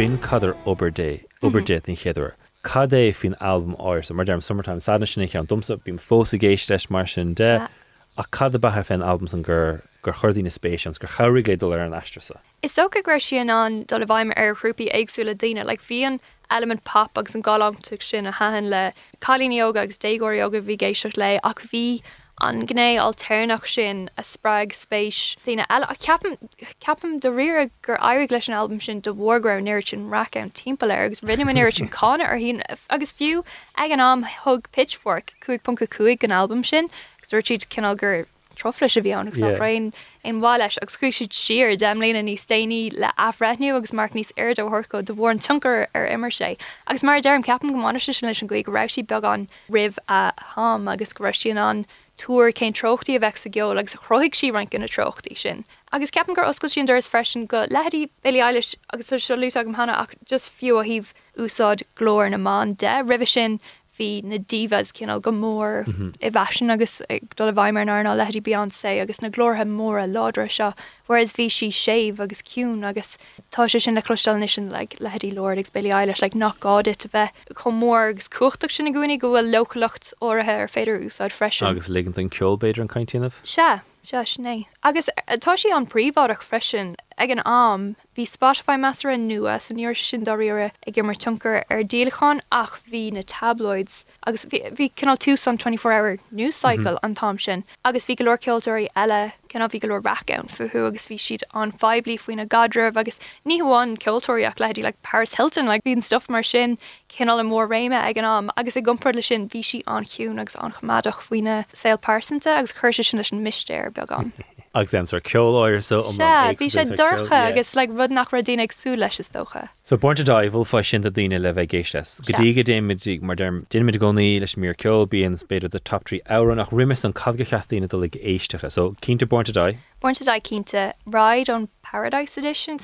bin cadar ober day oberdéit in chéidir. Cad é fin albumm áir sa mar derm summertime sana sinna an dumsa bím fós a géis leis mar sin de a cad a bathe fan albums an gur gur chudíí na spéisians gur choirigh le dul ar an eistrasa. Is so a gur sin an do le bhaim ar grúpi agsúla daine, le bhí an element pop agus an galamtu sin a hahan le chalíoga agus dégóíoga bhí géisiocht le ach bhí an gné alternach sin a sppraig spéis Dine a ceapam do rire gur airig leis an albumm sin do bhgra neir sin ra an timppla agus rinneir sin cána ar hín agus fiú ag an am thug pitchfork cuaig punca cuaig an albumm sin agusúirtíid cinál gur trofle a bhí anach rain in bhá leis agus siid siir demlína níos déine le afreithniú agus mar níos air do thuco do bhór an tuncar ar immer sé. agus mar derm ceapan gomáine sin leis an goig go raibsí beag an rih a ham agus go raisiíon an túair cén trochttaí a bheith a geol agus a chroigh si rank in na trochttaí sin. Agus ceapan gur oscail sin dúirs freisin go leadí Billy Eilis agus se lú agam hana ach just fiú a híh úsáid glór na má de rih sin hí na divas cinál go mór mhm. i bhesin agus do a bhaimar ná letí bean sé agus na glórthe mór a ládra seo, whereas bhí si séh agus cún agus tá sé sin na clostal sin le lehetí Lord ag belí eile le nach gáit a bheith chumórgus cuachtach sin na gúnig go bhfuil localacht áirithe ar féidir úsáid freisin. Agus ligint an ceolbéidir an caiintíanamh? Se. Sené. Agus atá sí an príomhádach freisin ag an am, hí Spotify mear an nua san níor sin doíire ag g mar tunkur ar déalaán ach hí na tabloids. Agus bhí cinál tú san 24 hour news cycle mm -hmm. an tam sin, agus bhí golóir ceilteirí eile cinna bhí golóir raán fuú agus bhí siad an feblií faoin na gadreh agus níháin ceiltóíach leidí le Paris Hilton le like, bhín stuff mar sin cinál le mór réime ag an am. Agus i gompur le sin bhí si an hiún agus an chamadach faoine saoil pásanta agus chuir sin leis an mistéir beag an. agus an ar ceoláir so bhí sé dorcha agus le rud nach ra dtíine agsú leis is dócha. So buint a bhil fa sin a dtíine le bheith géistes. Godí go déimiid mar duimiid gcóí leis mí ceol bíon beidir de top trí áran nach rimas an cadga cheína do le éistecha, so cínta a dá? A dá cínta Ride on Paradise Edition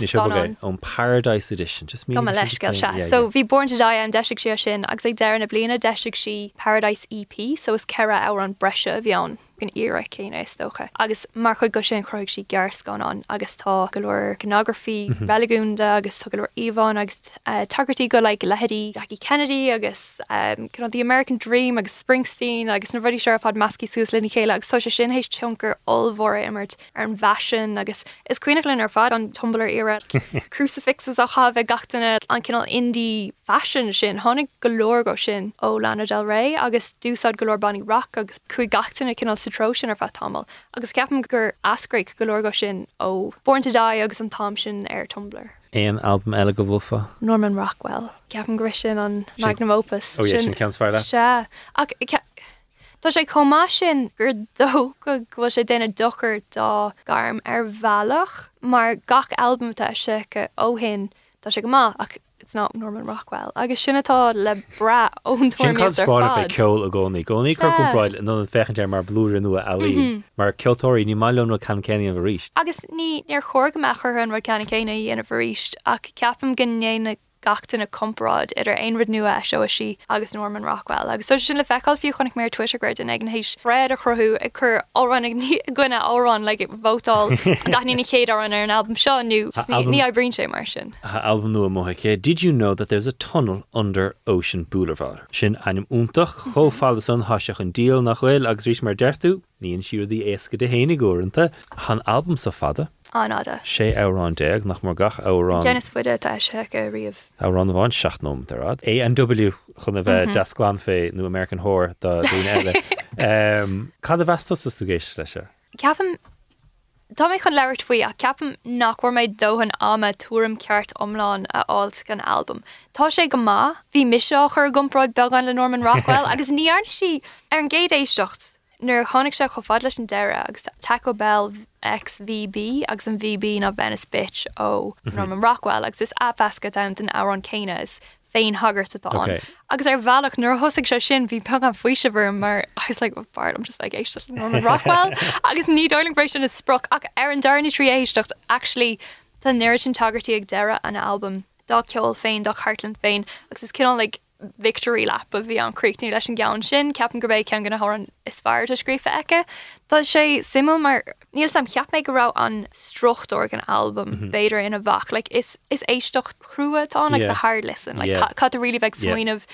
an Paradise Edition just leiscail se. So bhí born a an deisiigh sé sin agus ag dean na blina deisiigh si Paradise EP, so is ceire á an breise a bheán. Gan ire céine stocha. agus mar chuid go sin croig si gan an agus tá goir ganography veúnda agus tu goir Ivan agus tagartí go le leheadí Jackie Kennedy agus um, the American Dream agus Springsteen agus na rudí seo fad mascí sús lena chéile agus so sin hééis tunkur allhór immert ar an bhesin agus is cuioinelinn ar fad an tumbler ire crucifixes I have a cha bheith gatainine an cinál indie fashion sin tháinig golóir go sin ó Lana del Rey agus dúsad golóir banní rock agus chuig gatainna cinál citrosin ar fatámal agus ceapan gur ascraig golóir go sin ó Born to die agus an tam sin ar tumbler. Éon albumm eile go? Norman Rockwell, Ceapan grisin an magnum opus sin ceanfeile? Se Tá sé comá sin gur dó go bhfuil sé déine dochar dá garm ar bhealach mar gach albummta se go óhin tá sé go má ach it's not Norman Rockwell. Agus sinnatá le bra ón fé ceol a gcónaí. Gcónaí chu go braid an an fechan mar blúr nua alí mhm. mar ceoltóirí ní maiúna can céine a bhríist. Agus ní ar chógamachchar an ru canna céine dhéana bhríist ach ceapam gnéine gachtain na comprád idir einrid nua a seo si agus Norman Rockwell agus so sin le feáil fiú chunig mé Twittergrid in ag hééis réad a chrothú ag chur árannig gine árán le bhótáil daní na chéad an ar an album seo nu ní a brin sé mar sin. album nua moché Did you know that there's a tunnel under Ocean Boulevard? Sin anim úntaach choála san haseach an díal nach chfuil agus rís mar deirú, níon siúr í éca de héna ggóanta, Han album sa fada anada. sé árán deag nach mar gach árán Dennis se go riomh. árán bháin seaachnóm arrad. ANW chun a bheith dasglán fé nó American Hor dún eile. Cad a bhestas tú géis lei se? Ceafam Tá mé chun leirt faoi a ceapam nachhar méid dóhan ama túm ceart omláin a áilt gan albumm. Tá sé go má, hí miseochar gomráid le Norman Rockwell agus níar si ar an géad éistecht Nuair chonig se go fad leis an deire agus Taco Bell XVB agus an VB na Venice Bitch ó mhm. Norman Rockwell agus is apasca da árán céine is féin hagart atá. agus ar bhealach nuair thosigh se sin bhí pe an faoise bhar mar agus oh, le bar am just éiste Norman Rockwell agus ní darling sin is spproch ach ar an darna trí éistecht actually tá neir sin tagartí ag deire an album. Dá ceol féin do Hartland féin agus is cin like victory lap a bhí anréicnú leis an gaan sin ceapan go bhéh cean gona há an is fear a scrífa aice. Tá sé simú mar níl sam cheap méid gorá an strochtú an albumm mm -hmm. béidir ina bhach like, is is éistecht cruúatá like, yeah. de hard listen like, yeah. cat a ri bheith smoinmh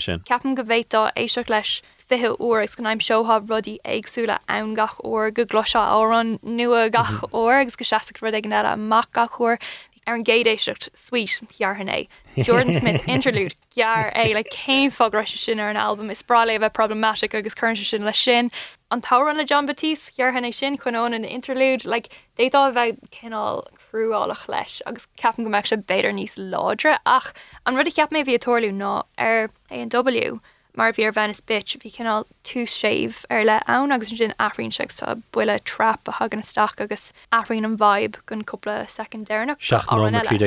sin Ceapan go bhéittá éisteach leis fithe uair gus go naim seoá rudí agsúla an gach ó go gloá á an nua gach ó agus go seaach rud ag neta amach gach chóir ar an gédéisicht sweet hearhanné. Judah Smith interlude gear é le céim fágra sin ar an album is brala bheith problematic agus chu sin le sin an táran le Jon Batiste gearhanna sin chuón in interlude Like le détá bheith cinál cruúálach leis agus ceapan go meid se beidir níos ládre ach an rudi ceap mé bhítóirú ná ar A&W. Mar bhí ar Venice bit bhí cinál tú séh ar le ann agus sin afrinn se tá buile trap a hagan staach agus afrinn an vibe gon coppla secondénach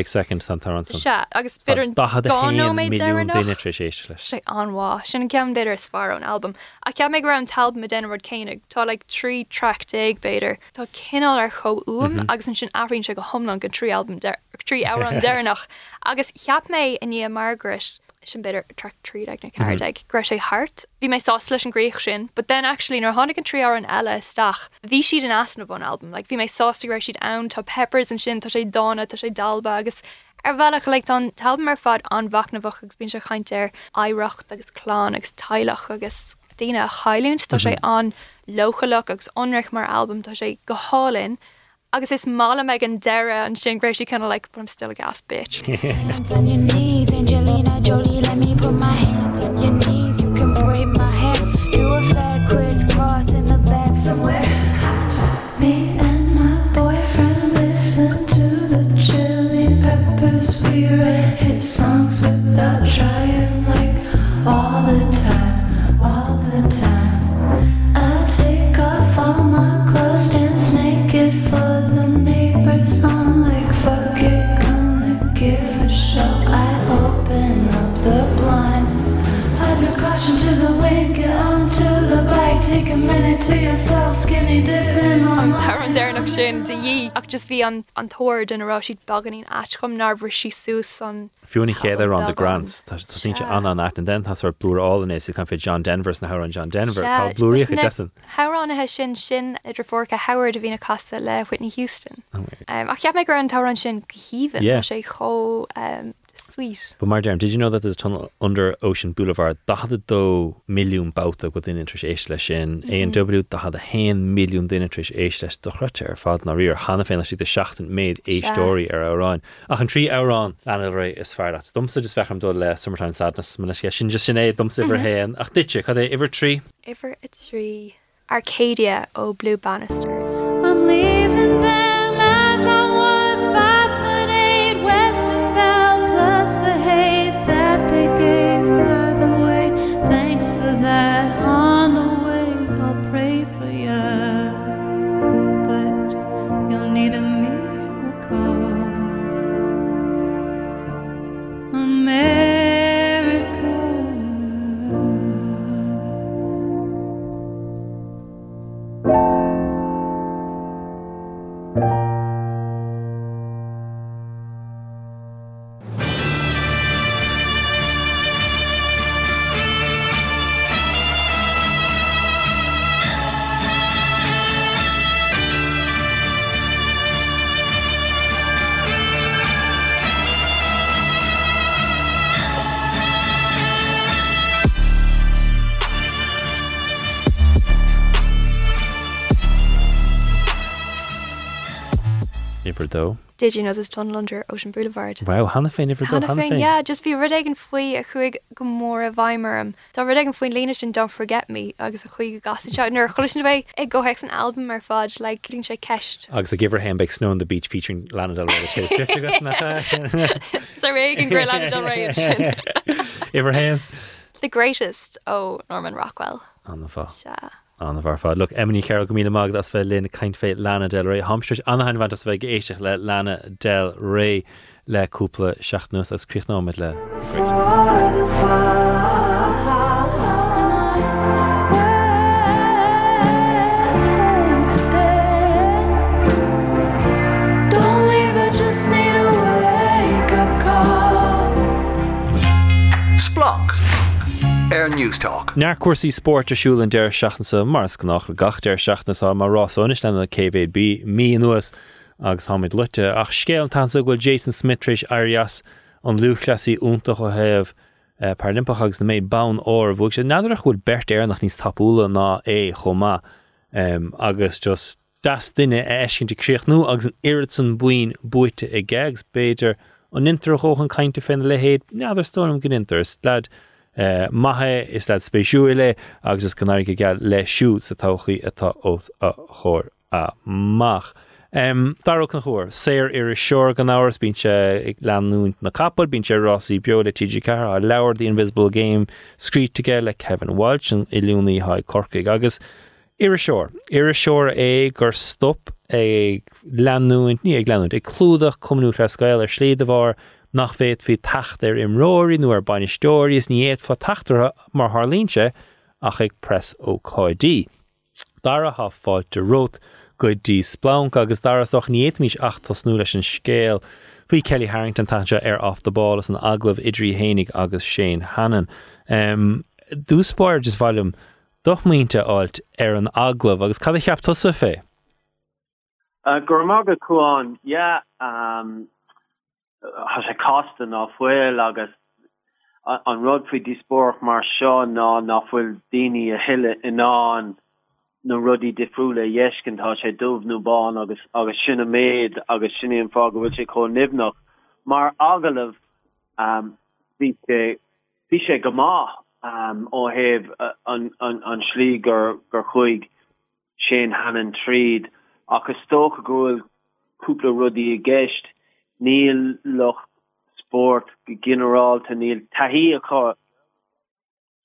second San Se agus sé anhá sin ceam beidir sfar an album. A ce mé ran talb me den rud céine tá le trí track déag beidir. Tá cinál ar choúm mhm. agus an sin afrinn se go homlan go trí album trí á an dénach agus cheap mé in ní Margaret sin beidir tra trí ag na cardeig gre sé hart. Bhí mé sá leis an gréich sin, but den actually nar hánig an trí an eile stach. Bhí siad an asna bhin album, like, bhí mé sásta ra siad ann tá peppers an sin tá sé dána tá sé dalba agus ar bhealach le an tal mar fad an bhachna bhach bín se chaintear éirecht agus chlán agus teilech agus daine a chaúnt tá sé an lochalach agus onreich mar album tá sé go hálinn agus is mála me an deire an sin gréisi kind of like but I'm still a gas bitch bhí an an tóir den ará siad baganín atchom narbhar si sús an Fiúnig chéidir an de Grants. Tá sin an an an den ar blúráin is chu fé John Denvers na an John Denver. Tá blúí dean. Harannathe sin sin idir fórcha Howard a bhína casa le Whitney Houston. Oh um, ach ceap mé gur an tá an sin híhan sé cho um, sweet. But mar derm, did you know that there's a tunnel under Ocean Boulevard? Da had dó milliún bouta go duine tris éis lei sin. Mm-hmm. AW da had a hen milliún duine tris éis leis. Dochrate ar fad na riir hanna féna si de 16 méid étóí ar árán. Ach an trí árán le ré is fear dat domsa is fecham dó le Summertime Sadness. Me lei sin just sin é domsa iwwer héan mm-hmm. ach ditse cad é iwwer trí? Iwer it trí Arcadia ó Blue Bannister. Iver dó. Did you know this tunnel under Ocean Boulevard? Wow, hanna féin iver dó hanna féin? Yeah, just bhí rud an faoi a chuig go mór a bhaimmarm. Tá rud an faoin líine sin don't forget me agus a chuig gasite nar choisi bheith ag go hex an album mar fád le like, lín sé ceist. Agus a giver hen beag snow on the beach featuring Lana Del Rey Chase Sa ré an gur Lana Del Rey Iver hen? The greatest oh, Norman Rockwell. An fá. Yeah. An bharfá. Lu Emily ceir go míle as bheith lena caiint fé Lana Del Rey hamstris anhain bhaint as bheith éisteach le Lana Del Rey leúpla seaachnús ascríchnáid le. Newstalk. Near cuasaí sport asúlan deir seaachansa mars nach le gachtéir seaachna mar rásáis le na KVB mí nuas agus háid lute ach scéal tansa gohfuil Jason Smitris arias an luúchlasí únta go heh Paralimpach agus na méid ban ó bhg sé. Nadidir chuil bert éir nach níos tapúla ná é chomá. Um, agus just das duine éiscinnta créochnú agus an irid san buin buite i gegs béidir an intrachóchan caiinte féna le héad neidir stom gninter lead Uh, maithe is le spéisiúile agus is gannair go geall le siút sa tochaí atá os a chóir amach. Um, Darach na chóir, séir ar is seoir gan áhars bín se ag leanúint na capal, bín sé Rossí beol le TG car a leabhar the Invisible Game scríteige le Kevin Walsh an ilúnaí ha corcaig agus ar seoir. Ar a seoir é gur stop ag leanúint ní ag leanúint, ag clúdach cumú rescail ar slíad a bhar nach féad fi tacht ar imróí nu ar bain stóris ní éiad fá tatar mar Harlínse ach ag press ó cáidí. Dara ha fáil de rót go dí splán agus darasdoch níiad mís 8 tosnú leis an scéal faoi Kelly Harrington tanse ar off the ball as an aglah idrí hénig agus sé hanan. Um, Dúspáir just bhilm doch muinte áilt ar an aglah agus cad cheap tusa fé. Uh, Gu mága chuáin, yeah, um, ha se kasten afuel agus an rudfri disporch mar se ná nachfuil déine a helle in e an no rudi defrúle jeesken ha sé e dof no ban agus agus sinnne méid agus sinnne an fra gofu se ko nifnoch mar agah um, vi vi sé goma um, ó hef an an an slí gur gur chuig sé hannnen trid agus sto goil kúpla rudi a geist níl loch sport general te níl tahí a cho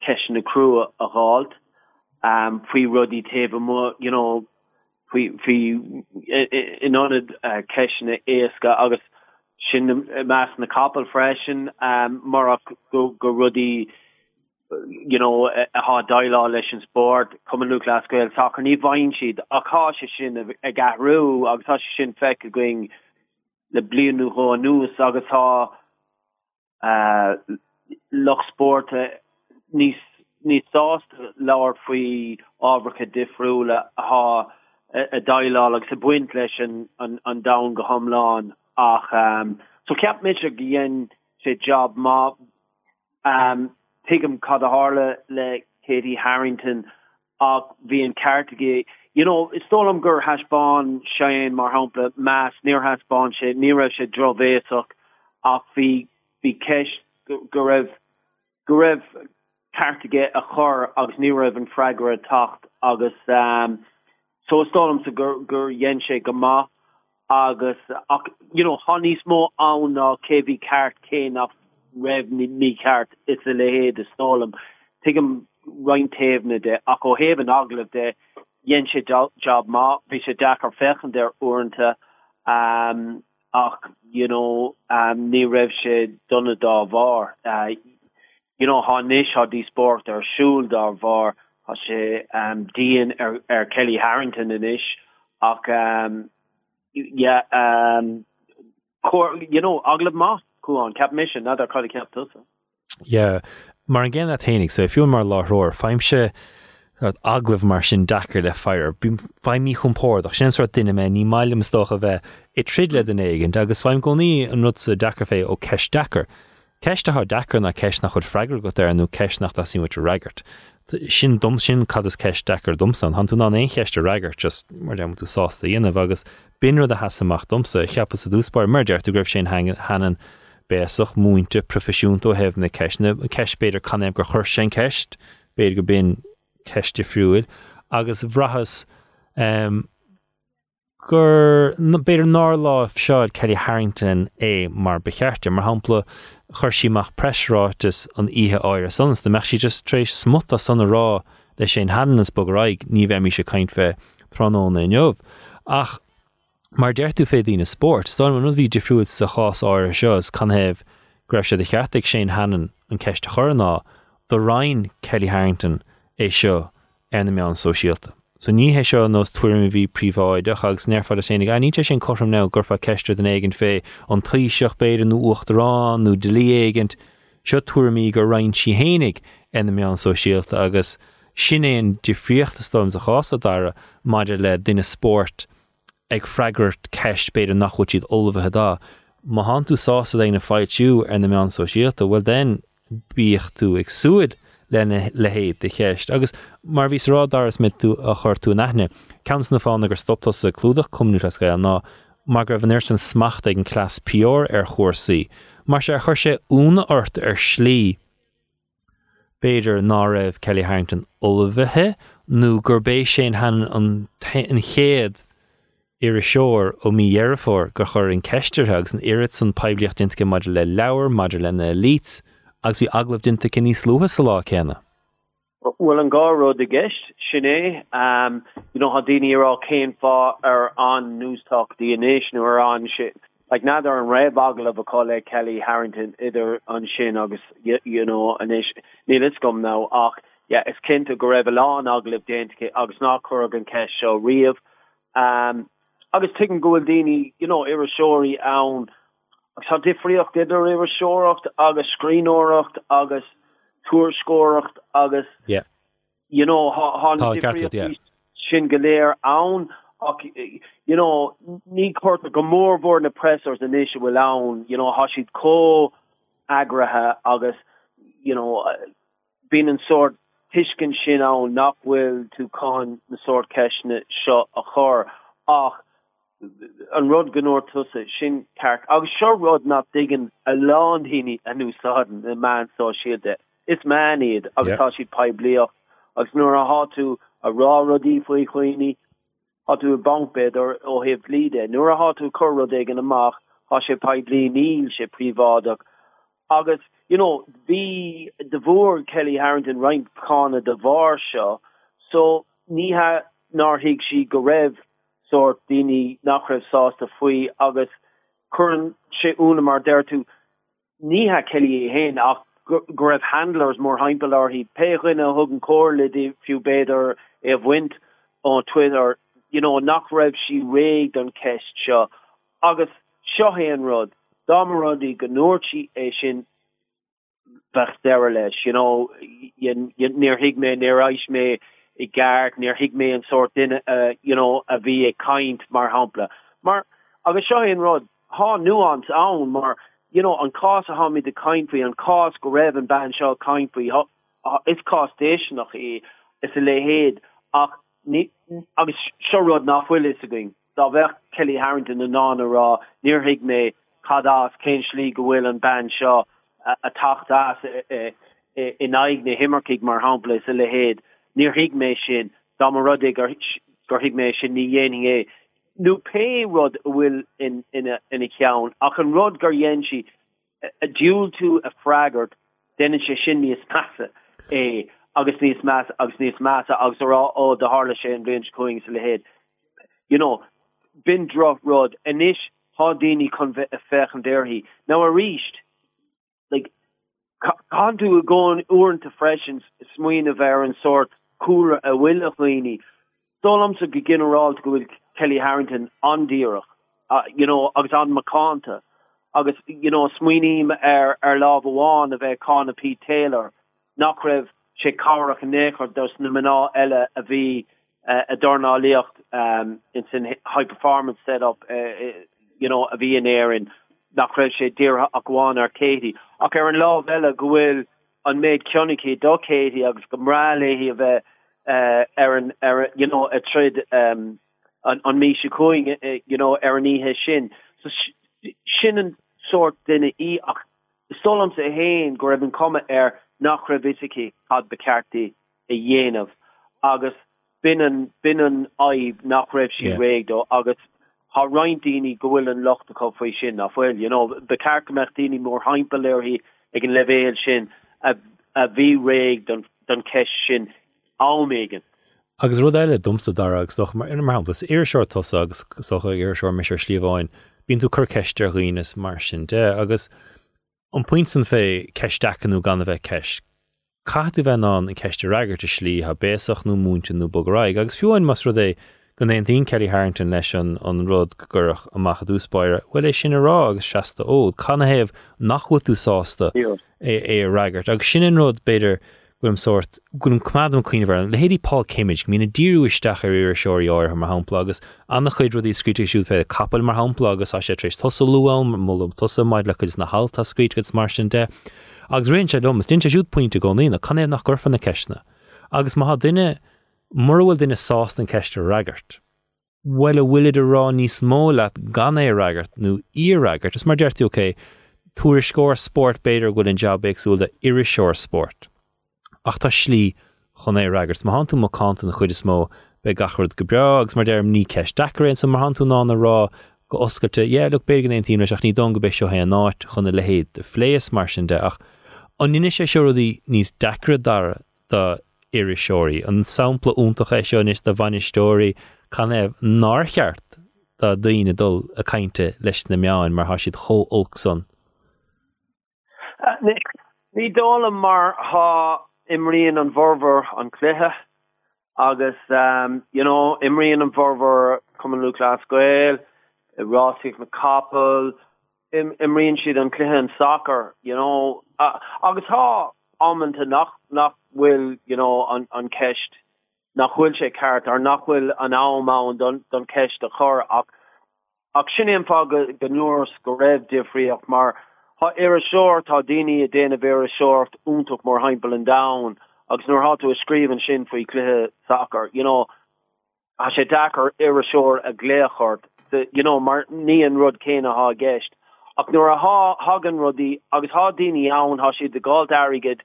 ke na crew a gáalt um fri rudi te mo you know fri fri in on uh, kene éeska agus sin mass na kapel freschen um mar go go rudi you know a ha dailá leis an sport cum lu lascuil soccer ní bhain siad aá se sin a garú agus tá sin fe a going le blianú ho nús agus há uh, loch sportte nís ní sást lawer faoi ábracha difriúle ha a dailá agus sa buint leis an an, an da go homláán ach um, so ceap mit a ghéan sé job má um, pigam cad a hále le Katie Harrington ach hí an cartige you know is stolam gur hasbán sein mar hapla mass neer hasbán se ni se drovéach ach vi vi ke go raibh go raibh cartige a chor agus ni raibh an freigur a tacht agus um so stolam sa gur gur yen se go ma agus you know kevi kart cé nach raf ni mi kart is a lehe de stolam tem rein tene de a go heven aglah de jen se job ma vi se dakar fechen der orente um ach you know um ni raf se dunne da var uh you know ha niis ha die sport er siúl dar var ha se um dien er er kelly harrington in isis ach um yeah um cor you know agla ma ko an cap mission na er kal cap tusa. Yeah mar an gen a tenig so if you mar láróir feimse aglah mar sin dachar le fear bím feimí chumpór ach sin duine me ní mailim stoch a bheith i trid le den éigen agus feim goní an nu a dachar fé ó ceis dachar ceiste ha dachar na ceis nach chud freigur go ar anú ceis nach sí mu raigart sin dom sin cad is ceis dechar domsan. Han tú ná éon cheiste raigart just mar dem tú sásta dhéanamh agus binú a hasamach domsa cheappa sa dúspáir mardeart tú greibh sin hanan béach múinte profisiúnt ó hefh na ceisna ceis beidir canim gur chur sin ceist beidir go bin ceiste friúil agus bhrahas um, gur beidir ná lá seáid Kelly Harrington é mar bechearte mar hapla chuir síach presrátas an ihe áir sons de meach si just trééis smut a sanna rá leis sé hanas bograig ní bheith mí se caiint fé tróna inmh ach mar deirú fé dína sport, Tá an bhí difriúid sa chás áir seos can heh greibh se de cheartig sé hanan an ceiste chorná do Ryan Kelly Harrington é seo ar na meán sosiálta. So ní hé seo nó tuairm bhí príomháideach agus nearfa a sénig a níte sin chom ná gurfa ceiste den éigen fé an trí seach beidir nó uchtarrán nó delíégent seo tuairmí gur rain si hénig ina meán sosiálta agus sin éon difriochttastom a chása dara maidir le duine sppót ag freigurt ceist beidir nachhuiid siad olbhathe dá. Má han tú sása éna feitú ar na meán sosiálta bhfuil den bíocht tú ag suúid lenne lehéad de cheist. agus mar vís rádáras mit tú a chuir tú nethne. Cans na fána gur stoptas a clúdach cumú a scail ná mar gur bhnéir san smacht ag an clás peor ar chósaí, mar sé chuir sé úna ort ar slí béidir ná raibh Kelly Harrington olbhethe nó gur bééis sé han an chéad ar a seoir ó mí dhearafór go chur an ceistirthegus an irid san pebliocht intige maidir le leabhar maidir lena lís agus bhí aglah dinta cin níos luúthe sa lá chéna. Well an gáró de geist sinné um, you know ha déine rá céim fá ar an newstalk DNA ar an si like na ar an raibh aglah a cholle Kellie Harrington idir an sin agus you, you know an is ní is gom ná ach yeah, is cinnta go raibh lá aglah déintke agus ná chu an ce seo riamh um, agus tu an daine you know ar a ann tá difriocht idir iwwer seoracht agus screenóracht agus toerscóracht agus yeah. you know ha yeah. sin galéir ann you know ní cuat go mórhór na pressers in isisi will ann you know ha siid có agrathe agus you know uh, bin an sort tiiscin sin an nachhfuil tú cá na sort ceisne seo a chor ach an rud gannoor tusse sin kark agus seo rud na diggin a lá hini a nu saden e man so siide is man iad agus tá si pe blioch agus nuair a hatú a rá rodí foi chuoine hatú a bankbed or ó heh líide nuair a hatú cho rodégan amach ha se pe bli níl se privádach agus you know vi de voor kellie harrington rein kana de var seo so ní ha nar hiig si go raibh sort dini nachref sás a foi agus kurn se una mar dertu ni ha kelly e hen ach gref handlers mor heimpelar hi perin a hugen chole de fiú beder e wind on twitter. You know nachref si réig an kecht se agus chohéan rod damardi gannorchi e sin bech derles you know yen yen neer higme neer aich me i gart neer hiig me an soort dinne uh, you know a vi e kaint mar hapla maar agus seohéan rud ha nuans an maar you know an cos a ha mi de kaintfri an cos go raf an ban seo is costation nach e is a lehéad ach ni agus serod nachhfuil is a going da ver Kellie Harrington an ná ra neerhiig me chadas kéinslí gohfuil an ban seo a tacht as e, e, e, in aigne himmerkig mar hapla a lehéad neerhiig me sin da rodig gur gur hiig me sin ni héning é nu pe rod will in in a in a cean ach an rod gur yenshi a duel to a fragart den se sin níos passe é agus níos mass agus massa agus rá ó de harle sé an brin going se le head you know bin drop rod inis há déni kon a fechen déirhí now a richt like kan du a goin oeren te freschen smuoin a ver an sort coolre a willachhuini dolam se go general go with Kellie Harrington andíach uh, you know agus an makanta agus you know smuoinim ar ar lá bháin a bheith P. Taylor. Nach raibh sé cáach an néchar dus na maná eile a uh, a dornáíocht um, in high performance setup uh, uh, you know a bhí an éan nach raibh sé ar Katie ach ar an lá eile an méid ceonnicí do Katie agus gomráléhí a bheith uh, ar an ar you know a trid um, an an mé se koing uh, you know ar an ihe sin. So sinnnen soort dinne i ach stolam se héin go ben komme er nach ravisiki had bekarti e héanamh agus binnen binnen aib nach raibh si yeah. réigdo agus ha reindíní gohfuil an lochtta ko foi sin nachfuil you know bekarmechttíní mór heimpelléirhí ag an levéil sin a a bhí réig don don ke sin ámégen. agus rud eile dumsa daragus doch mar inmar haplas ar seir tosagus socha ar seir me se slíomháin, bín tú chur ceiste rinas mar sin de agus an point san fé ceisteachú gan bheith ceist. Caú bheith an in ceiste ragartt a slí ha béach nó múnte nó bograig, agus fiúin mas ru é gan éon tíon Kelly Harrington leis an an rud gurach amach dúspáire, bhfuil é sin rá agus seasta ód, chana héamh nachhfu tú sásta é é ragartt, agus sin an rud beidir gom sort gon kmadam queenver le hédi Paul Kimmage mí na díúisteach ar ar seoir mar hapla anna chuid rudí scríte siú fé capel mar hapla agus a sé trééis tosa luam mullum tosa maid legus na halta scríit go mar sin de. Agus ré sé domas din siút pointinte go ína kann é nach gorfan na ceisna. Agus má duine marhfuil duine sás an ceiste ragart. Well a bhuiid a rá níos mó le gan é ragart nó íraggart is mar deirtí oké túair scór sport beidir go an jobbéagsú de iriseoir sport. ach tá slí chun é raggart má hanú má cantan chuid is mó be gachard go bregus mar derm ní ceis decoréin san mar hanú ná na rá go oscailte é le began éon tíine seach ní don go béis seo hé náit chuna le héad de phléas mar sin de. Ach an inine sé seúí níos decra dara de iri seoirí an sampla úntaach é seo is de bhaineisteóí can éh nácheart tá daine dul a kainte leis na meáin mar ha siad cho olson. Ní dála mar ha imrion an vorver an cléthe agus you know imrion an vorver cum lu glasgoil rosig na couple im imrion siad an cléthe an soccer you know. Uh, agus ha amanta nach nach will you know an an kecht nachhfuil sé kart ar nachhfuil an áma don don kecht a chor. Ach ach sin fa go ganús go raibh difriach mar. Ha ar a short tá a déana ver a short úntuk mór heimpel an da agus nor hat to a skriven sin foi klithe soccer you know er a sé dakar ar a a gléchart you know mar ní an rud céine ha geist ach nor a ha hagan rudi agus ha déine an ha si de gal agid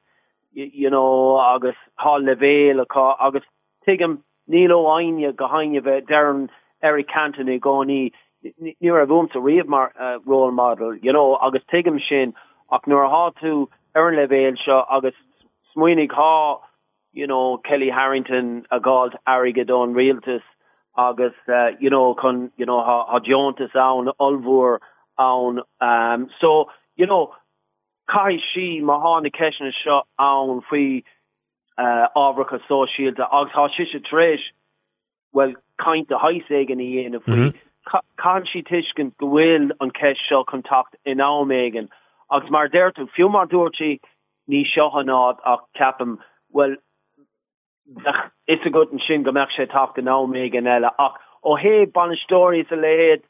you know ha levéle ka agus tem nílo aine gohaine bheith deran Eric Canton ni a bhm a riamh mar uh, role model you know agus tem sin ach nuair a há tú ar an levéil seo agus há you know Kellie Harrington a galt agadón realtas agus uh, you know kon you know ha ha Jotas an olvoer um so you know cai si má hána ceisna seo ann faoi ábhracha sóisialta agus há si se trééis well kaint a heise gan i dhéanamh faoi can si tiiscin gohfuil an ceis seo contact in ámégan agus mar déirú fiú mar dúirtí ní seohannád ach ceapam well is a go an sin go meach sé tacht an ámégan eile ach ó hé banistóris a léhéad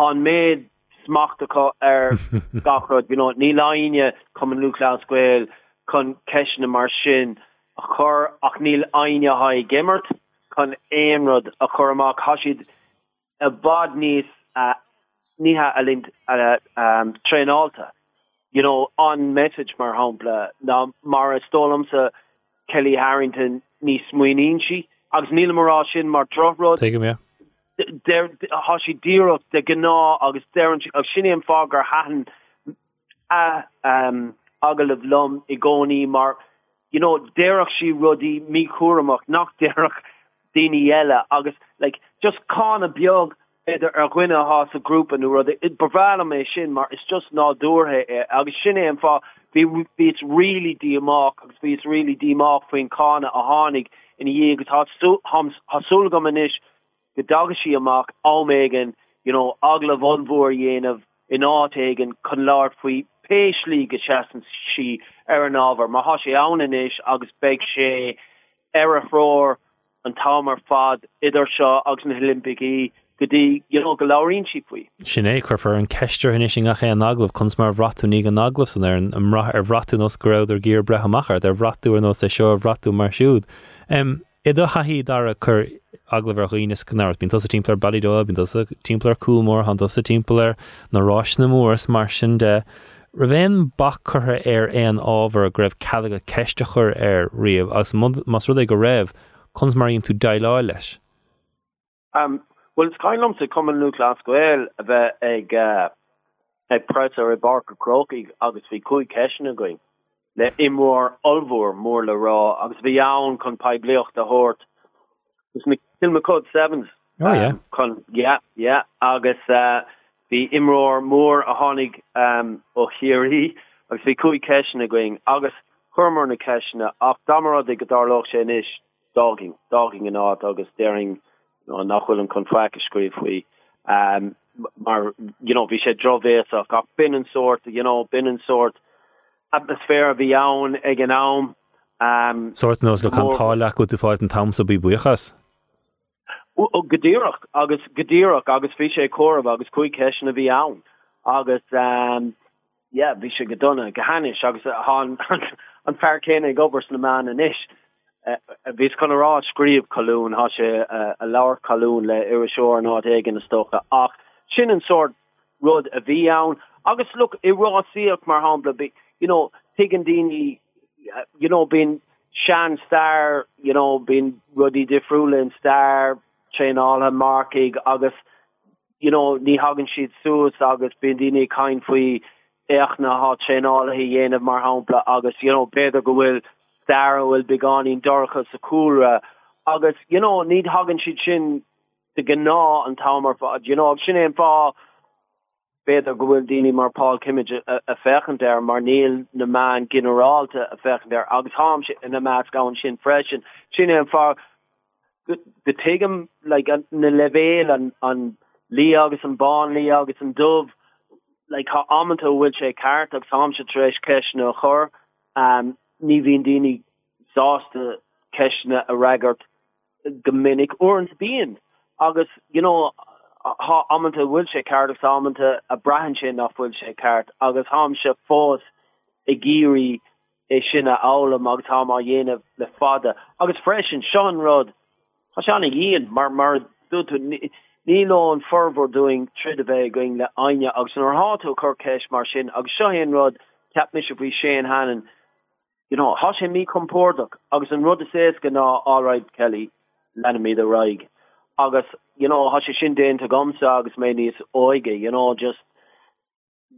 han méid smachta ar gachrod you know ní laine kom an lulascuil chun kene mar sin a chor ach níl aine ha gimmert chun éonrod a choach hasid a bad níos uh, níha a lint a um, treálta you know an message mar hapla na mar a stolam sa Kellie Harrington ní smuoín si agus níl marrá sin mar drofrod der ha si dieach de gná agus de ag sinné an fágar hahan a um, agel of lom i goni mar you know derach si rudi mi choach nach derach déine eile agus like just kann a biog idir ar gwine ha a grúpa nu rud it bevale mé sin mar is just ná doorhe e agus sinné an fá vi it's really diamach agus vi it's really diamach foin kana a hánig in hé agus ha ha sulgam is go daga godagashi amak almegan you know agla vonvor yen of in átegan kun lart fui peli gechassen si ar er an áver ma ha sé anish agus be sé error an tamar er fad idir seo agus na Olympicí godí you know, go laín si fui. Sinné chufer e, an keister hinne sin a ché an aglah kuns mar ratúní an aglah san ar an ar er ratú nos groud ar gé brehamachar, ar ratú an nó e sé seo ratú mar siúd. Um, I do haí dar a chur aglah chuoine cannar, bín a timpplair badidó, bín timpplair coolmór han a timpplair narás na móras mar sin de. Ra bhéon bach chutha ar éon ábhar a greibh ceiga ceiste chur ar riamh agus mas ru go raibh chus maríonn tú dailáil leis. Um, well is kailom se kom nu glasgoel a bheit ag uh, ag pre ar i bar a croki agus vi koi kechen a going. le imór olhór mór le rá agus bhí ann chun peibléocht a hát gus na tilma cod sevens. Oh, um, chun ja ja agus uh, hí imróir mór a hánig um, ó chiirí agus bhí cuaí ceisina going agus chumar na ceisina ach damarad i go darlách sé isis daging daging an áit agus déing nachhfuil an contract scríb faoi. Um mar you know vi sé drovéach a bin an sort you know bin an sort atmosfér a bhí ann ag an nám. Um, Sort nos le chutáach go tú fáid an tam so bí buchas. ó godéireach agus godéireach agus fi sé chomh agus chuig cean a bhí ann agus um, yeah, bhí sé godonna gohanis agus an an fearcéna ag gobers na man an isis. vís kann rá skrif kalún ha se a lawer kalún le iiriseoir ná igen na stocha ach sin an sort rud a vi an agus look i rá siach mar hapla you know Tigandini uh, you know being Shan star you know been ruddy defriúlin star chain all ha markig agus you know ní hagen siid sus agus bin dini kain foi echna ha chain all hi héanamh mar hapla agus you know go bhfuil star will be gone in dorcha sakura August, you know need hagen siid sin de gná an tamar fa you know sin en fa beidir gohfuil déine mar Paul Kimmage a, a fechen der mar neel na man generalte a fechen der agus ham in a mat ga sin freschen sin en far de tegem like an na levéel an an lí agus an ban lí agus an dove like ha amto wil sé kart agus ham se treéis kene chor um ni vin déine sáste kene a raggart gominnig orns bien agus you know ha amanta bhfuil sé ceart agus amanta a brahan sin nach bhfuil sé ceart agus ham se fós i géirí é sinna álam agus tá má dhéanamh le fada agus freisin sean rod. Ha se anna íon mar mar dú ní nó an fervor doing tri a bheith going le aine agus an háú chu ceis mar sin agus seohéon rod ceap mis bhí sé an hanan you know ha sé mí compórdaach agus an rud a sé gan ná áráid Kelly lenne mí a raig agus you know ha se sin déint a gomsa agus mé níos oige you know just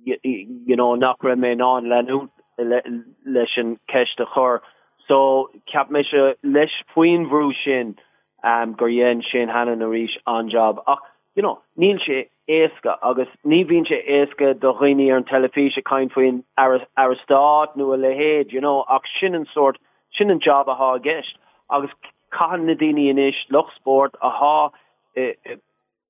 you, you know nach ra mé an lenú leis an kechte chor so cap me se leis puin vrú sin um gur yen sin hanan a ríis an job. Ach you know níl sé éca agus ní vín sé éca do riine ar an telefíe kaint foin aristát nu a lehéad you know ach sinnnen sort sinnnen job a ha gist agus kahan na déine in is lochsport a ha e, e,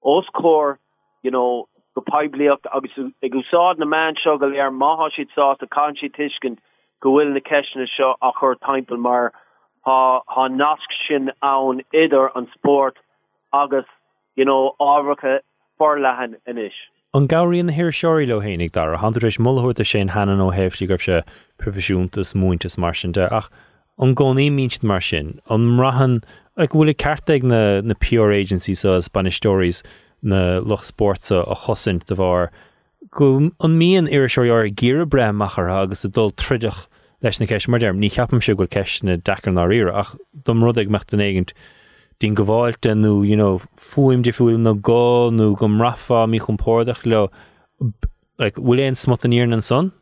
oscór you know go peblicht agus e goád na man sogel ar maha si sá a kan si tiiskent gohfuil na kene seo a chur timpmpel mar ha ha nask sin an idir an sport agus you know áracha forlahan inis. An gairíon hir seoirí le hénig dar a hanéis mollhúirt a sé hanan ó hefhtí goh se profisiúntas muintas mar sin de ach an gcóí míint mar sin an rahan ag bhfuil cearteag na na Pure Agency sa Spanish Stories na loch sportsa a chosint de bhar go an mííon ar seoir gíre bre machar agus a dul trideach leis na ceis mar derm. Ní ceapam se go ceis na dechar ná ire ach dom rud ag mecht an éigent dín goháilte nó you know, fuim de fuúil na gá nó gom rafa mí chumpórdach le like, bhfuil éon smot an íar an son?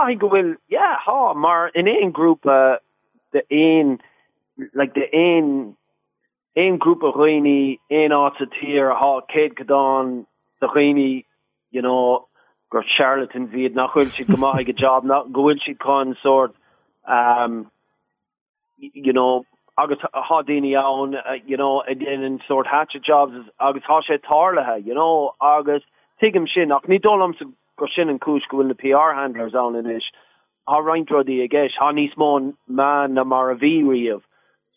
Look ha go bhfuil yeah ha mar in éon grúpa de éon like de éon éon grúpa roiine éon á a tír ha céad godán de roiine you know gur charlatan viad nach chuil she mai go job nach gohfuil si con sort um you know hadini an uh, you know again in sort hatchet jobs agus ha sé tarlethe you know agus tigim sin ach ní dolam se an PR handlers an in nís mó man na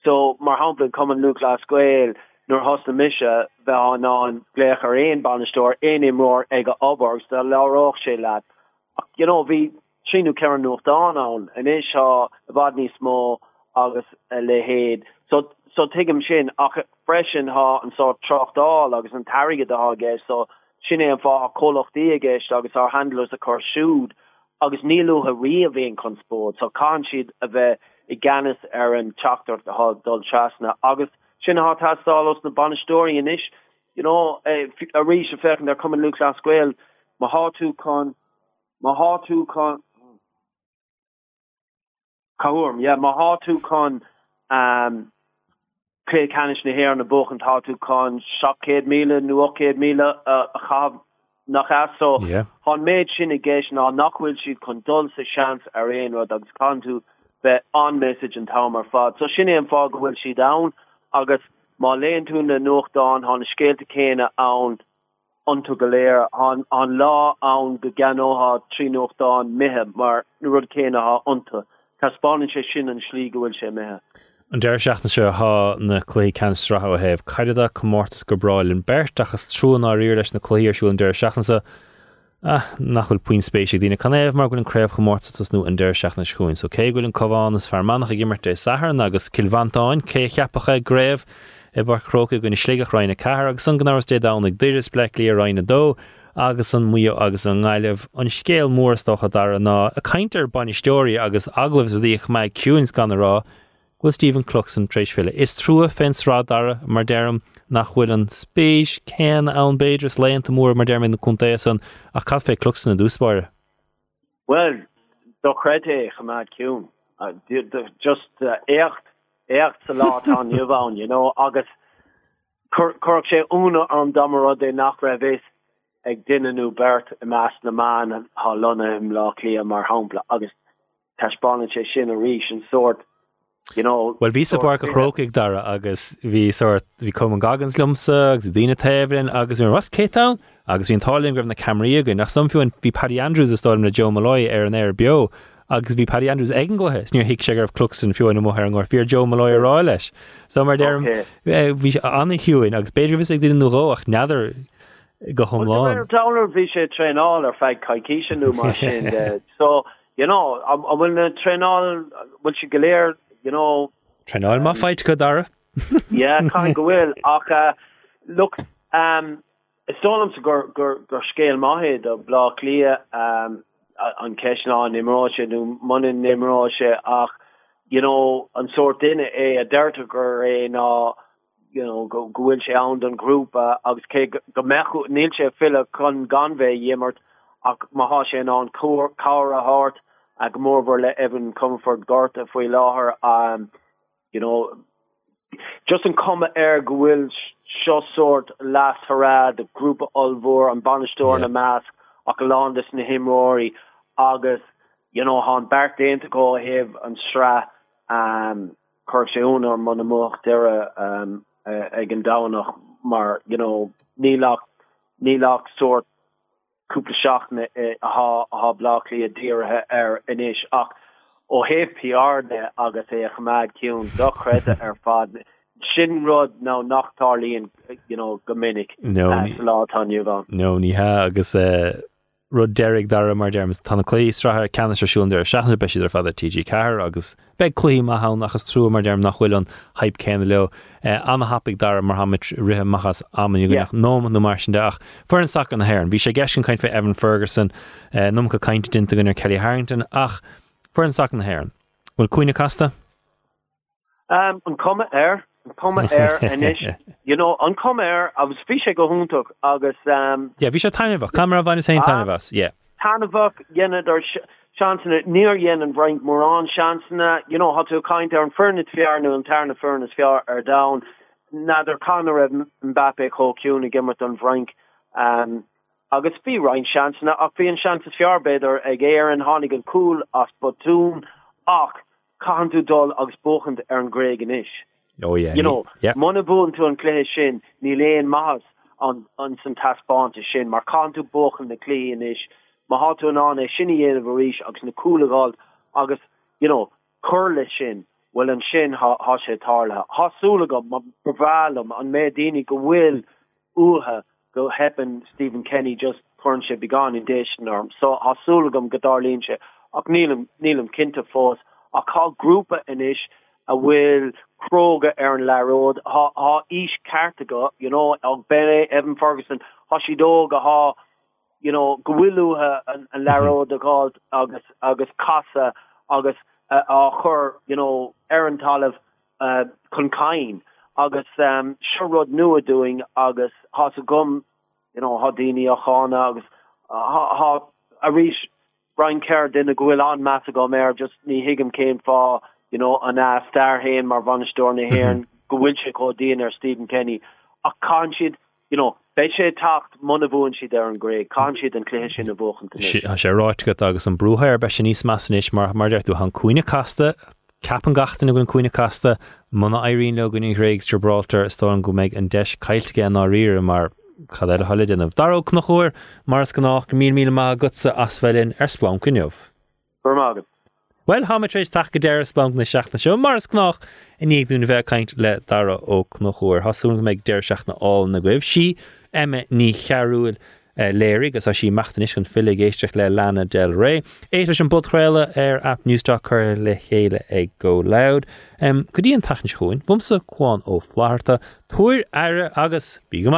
so mar hapla kom nukla skweel nor hosta mise be an an léch ar ein banstoor ein immoór ag a oborgs de you know vi trinú ke nocht an an an is ha a bad ní smó agus le so so tem sin ach freschen ha an so trochtá agus an tarige a ge so sinné an fá a cholocht déigeist agus ar handlers a chu siúd agus níú a ri a bhéon conspót so cá siad a bheith i gannis ar an chatar a dulchasna agus sin há tasálos na bantóí in isis you know eh, a rí a fechan ar cum lulas gweel ma háú con ma háú con Kaúm, ja yeah, ma háú con um, lé canis na hé an na boch an tá tú kon sekéad míle nucéad míle a cha nach as so han méid sin i ggéis ná nachhfuil siad chun dul sa seans ar réon rud agus can tú be an message an tamar fad so sinné an fá gohfuil si da agus má leon tún na nuchtán han na scéalte céine an antu goléir an an lá an go ganóha trí nuchtán mihe mar nu rud céine ha antu. Tá spáin sé sin an slí gohfuil sé methe. An deir seachna se há na clé cean stratha a heh caiidead go mórtas go brail in bert achas trúna á riir leis na cléirsú an deir seachansa nachfuil puin spéisi dína canéh mar gon an créibh gomórtas nó an deir seachna chuin, so cé gohfuil an coháin is fearmannach a gimmar é sahar agus cilvantáin cé cheappacha gréibh i bar croca gon sléigech reinine ceair agus san gnáir dé dánig deidir spleclí a reinine dó agus an mu agus an gáileh an scéal mórstocha dar ná. A caiintear banistóí agus aglah dích meid ciúins gan rá go Stephen Cluxton tréisfile. Is trúa fensrá dara mar derm nach bhfuil an spéis céan an beidirs leonnta mór mar dermin na chuntéan a cad fé cluxan na dúspáire. Well, do chrété chamáid ciún just uh, écht écht sa lá an jobháin you know agus chu sé úna an damara é nach ra bhés ag duineú bert i meas na man an há lona im lá lia mar hapla sort you know well ví bar a chróig dara agus hí sort hí kom an gagans lumsa agus dína tefrin agus mé ras Ketá agus hín talinn gribh na Camí gon nach samfiúin hí Paddy Andrews a stom na Joe Malloy ar an air bio agus bhí Paddy Andrews egen gothe níor hiic sé gur clusan fiúin mo an gur fear Joe Malloy rá leis. So mar derm hí anna hiúin agus beidir vis ag dú nóach neidir go homlá daler vi sé treál ar feid caiiciisiú mar sin so you know am bhfuil na treál bhfuil si goléir you know. Treál má feit go dara. Yeah kann go bhfuil ach uh, look um is stom gur gur gur scéil mahéad a blá lia um an kená nimráse nu manin nimráse ach you know an soort dinne é a dertegur é ná you know go gohfuil sé an an grúpa agus ke go mechu níl sé fille chun ganvé jimmert ach ma ha sé an cuar cá a hart a gomórver le evan comfort gart a foi um you know just an komme air gohfuil seo sort las hará de grúpa olvór an banisteir na meas ach go ládas na himróí agus you know han bert déint go heh an stra um chu séún ar man mocht dere um ag an danach mar you know nílach nílach soort koele seachne a ha a ha blachli a dierethe ar inis ach ó heh PR de agus é a chamaad kiún dochrete ar fad. Sin rud ná nachtarlíon you know gomininic no lá tan gan no ní ha agus uh, rud derig dar mar dermas tanna clé strathe cean seisiúnir seaachna be ar fad TG ceir agus be clí a ha nachchas trú mar derm nachhfuil an hype céna leo. Uh, anna hapig dar mar haid rithe machchas amú nach nó nó mar sin deach. Fu an sac an hair bhí sé gesin caiint fe Evan Ferguson uh, num go caiinte dinta gunnar Kelly Harrington. Ach fu an sac an hair bhfuil cuioine casta? Um an komme air Coma air inis you know an com air agus fi sé go húntaach agus um yeah, vi sé taineh camera bhaine sé ah. tainehs yeah. Tanhah dhénne ar channa níor dhéan an bhaint mór an channa you know hatú caiint ar an fernit fearnú an tarna fernas fear ar da nadidir can raibh an bapé choúna gimmert an bhraink um agus bí reinin channa ach bhíon chananta fearbeidir ag éar an hánig an cool as botún ach canú dul agus bochant ar an grégan isis. Oh yeah you know yeah man bu to an léhe sin ní leon mahas an an san taspáinte sin mar canú bochan na léan is ma hat an e sinna ríis agus na coolúlaáil agus you know curlle sin well an sin ha ha sé tarla. Hasúlagam ma brevalum an médini go bhfuil uha go heppen Stephen Kenny just chuse began in dénorm so hasúlagam godarlínse ach nílam nílam kinte fós a cá grúpa in is a bhfuil kroga ar an leród ha ha is cartaga you know benne Evan Ferguson ha dóga ha you know gohfuúha an an leród a gád agus agus casa agus uh, a chur you know ar an talh uh, concain agus um nua doing agus ha gum you know hadini a chana agus uh, ha ha a Brian Kerr a gohfuil an mass go just ní higam céim fá you know an a star hain mar van storne heren gohfuil se ko dien er Stephen Kenny a kansid you know bei sé tacht manhn si ar an gré kansid an léisi sin a bchen sé ráit go agus an brúhair be sin níos masnis mar mar tú han cuioine casta capan gatain a gon cuioine casta mana airín le gunnig réig Gibraltar sto an go méid an deis caiilte an á rire mar chad a hallidinnmh Daró nach chuir mars gannach mí mí má gotsa asfuilinn ar splán cuniuh. Burmagad. Well haéis take go déir splank na seachna seo mars nach in níag dún bheith caiint le dara ó nachúir hasún méid déir seachna á na goibh si aime ní chearúil eh, léir agus a sí machtanis an filig géisteach le lena del ré. Éidir an budréile ar app newsstock chur le chéile ag go loud. Um, go dtíí an tachan chuin, bumsa chuáin ó fláharta, thuir aire agus bí go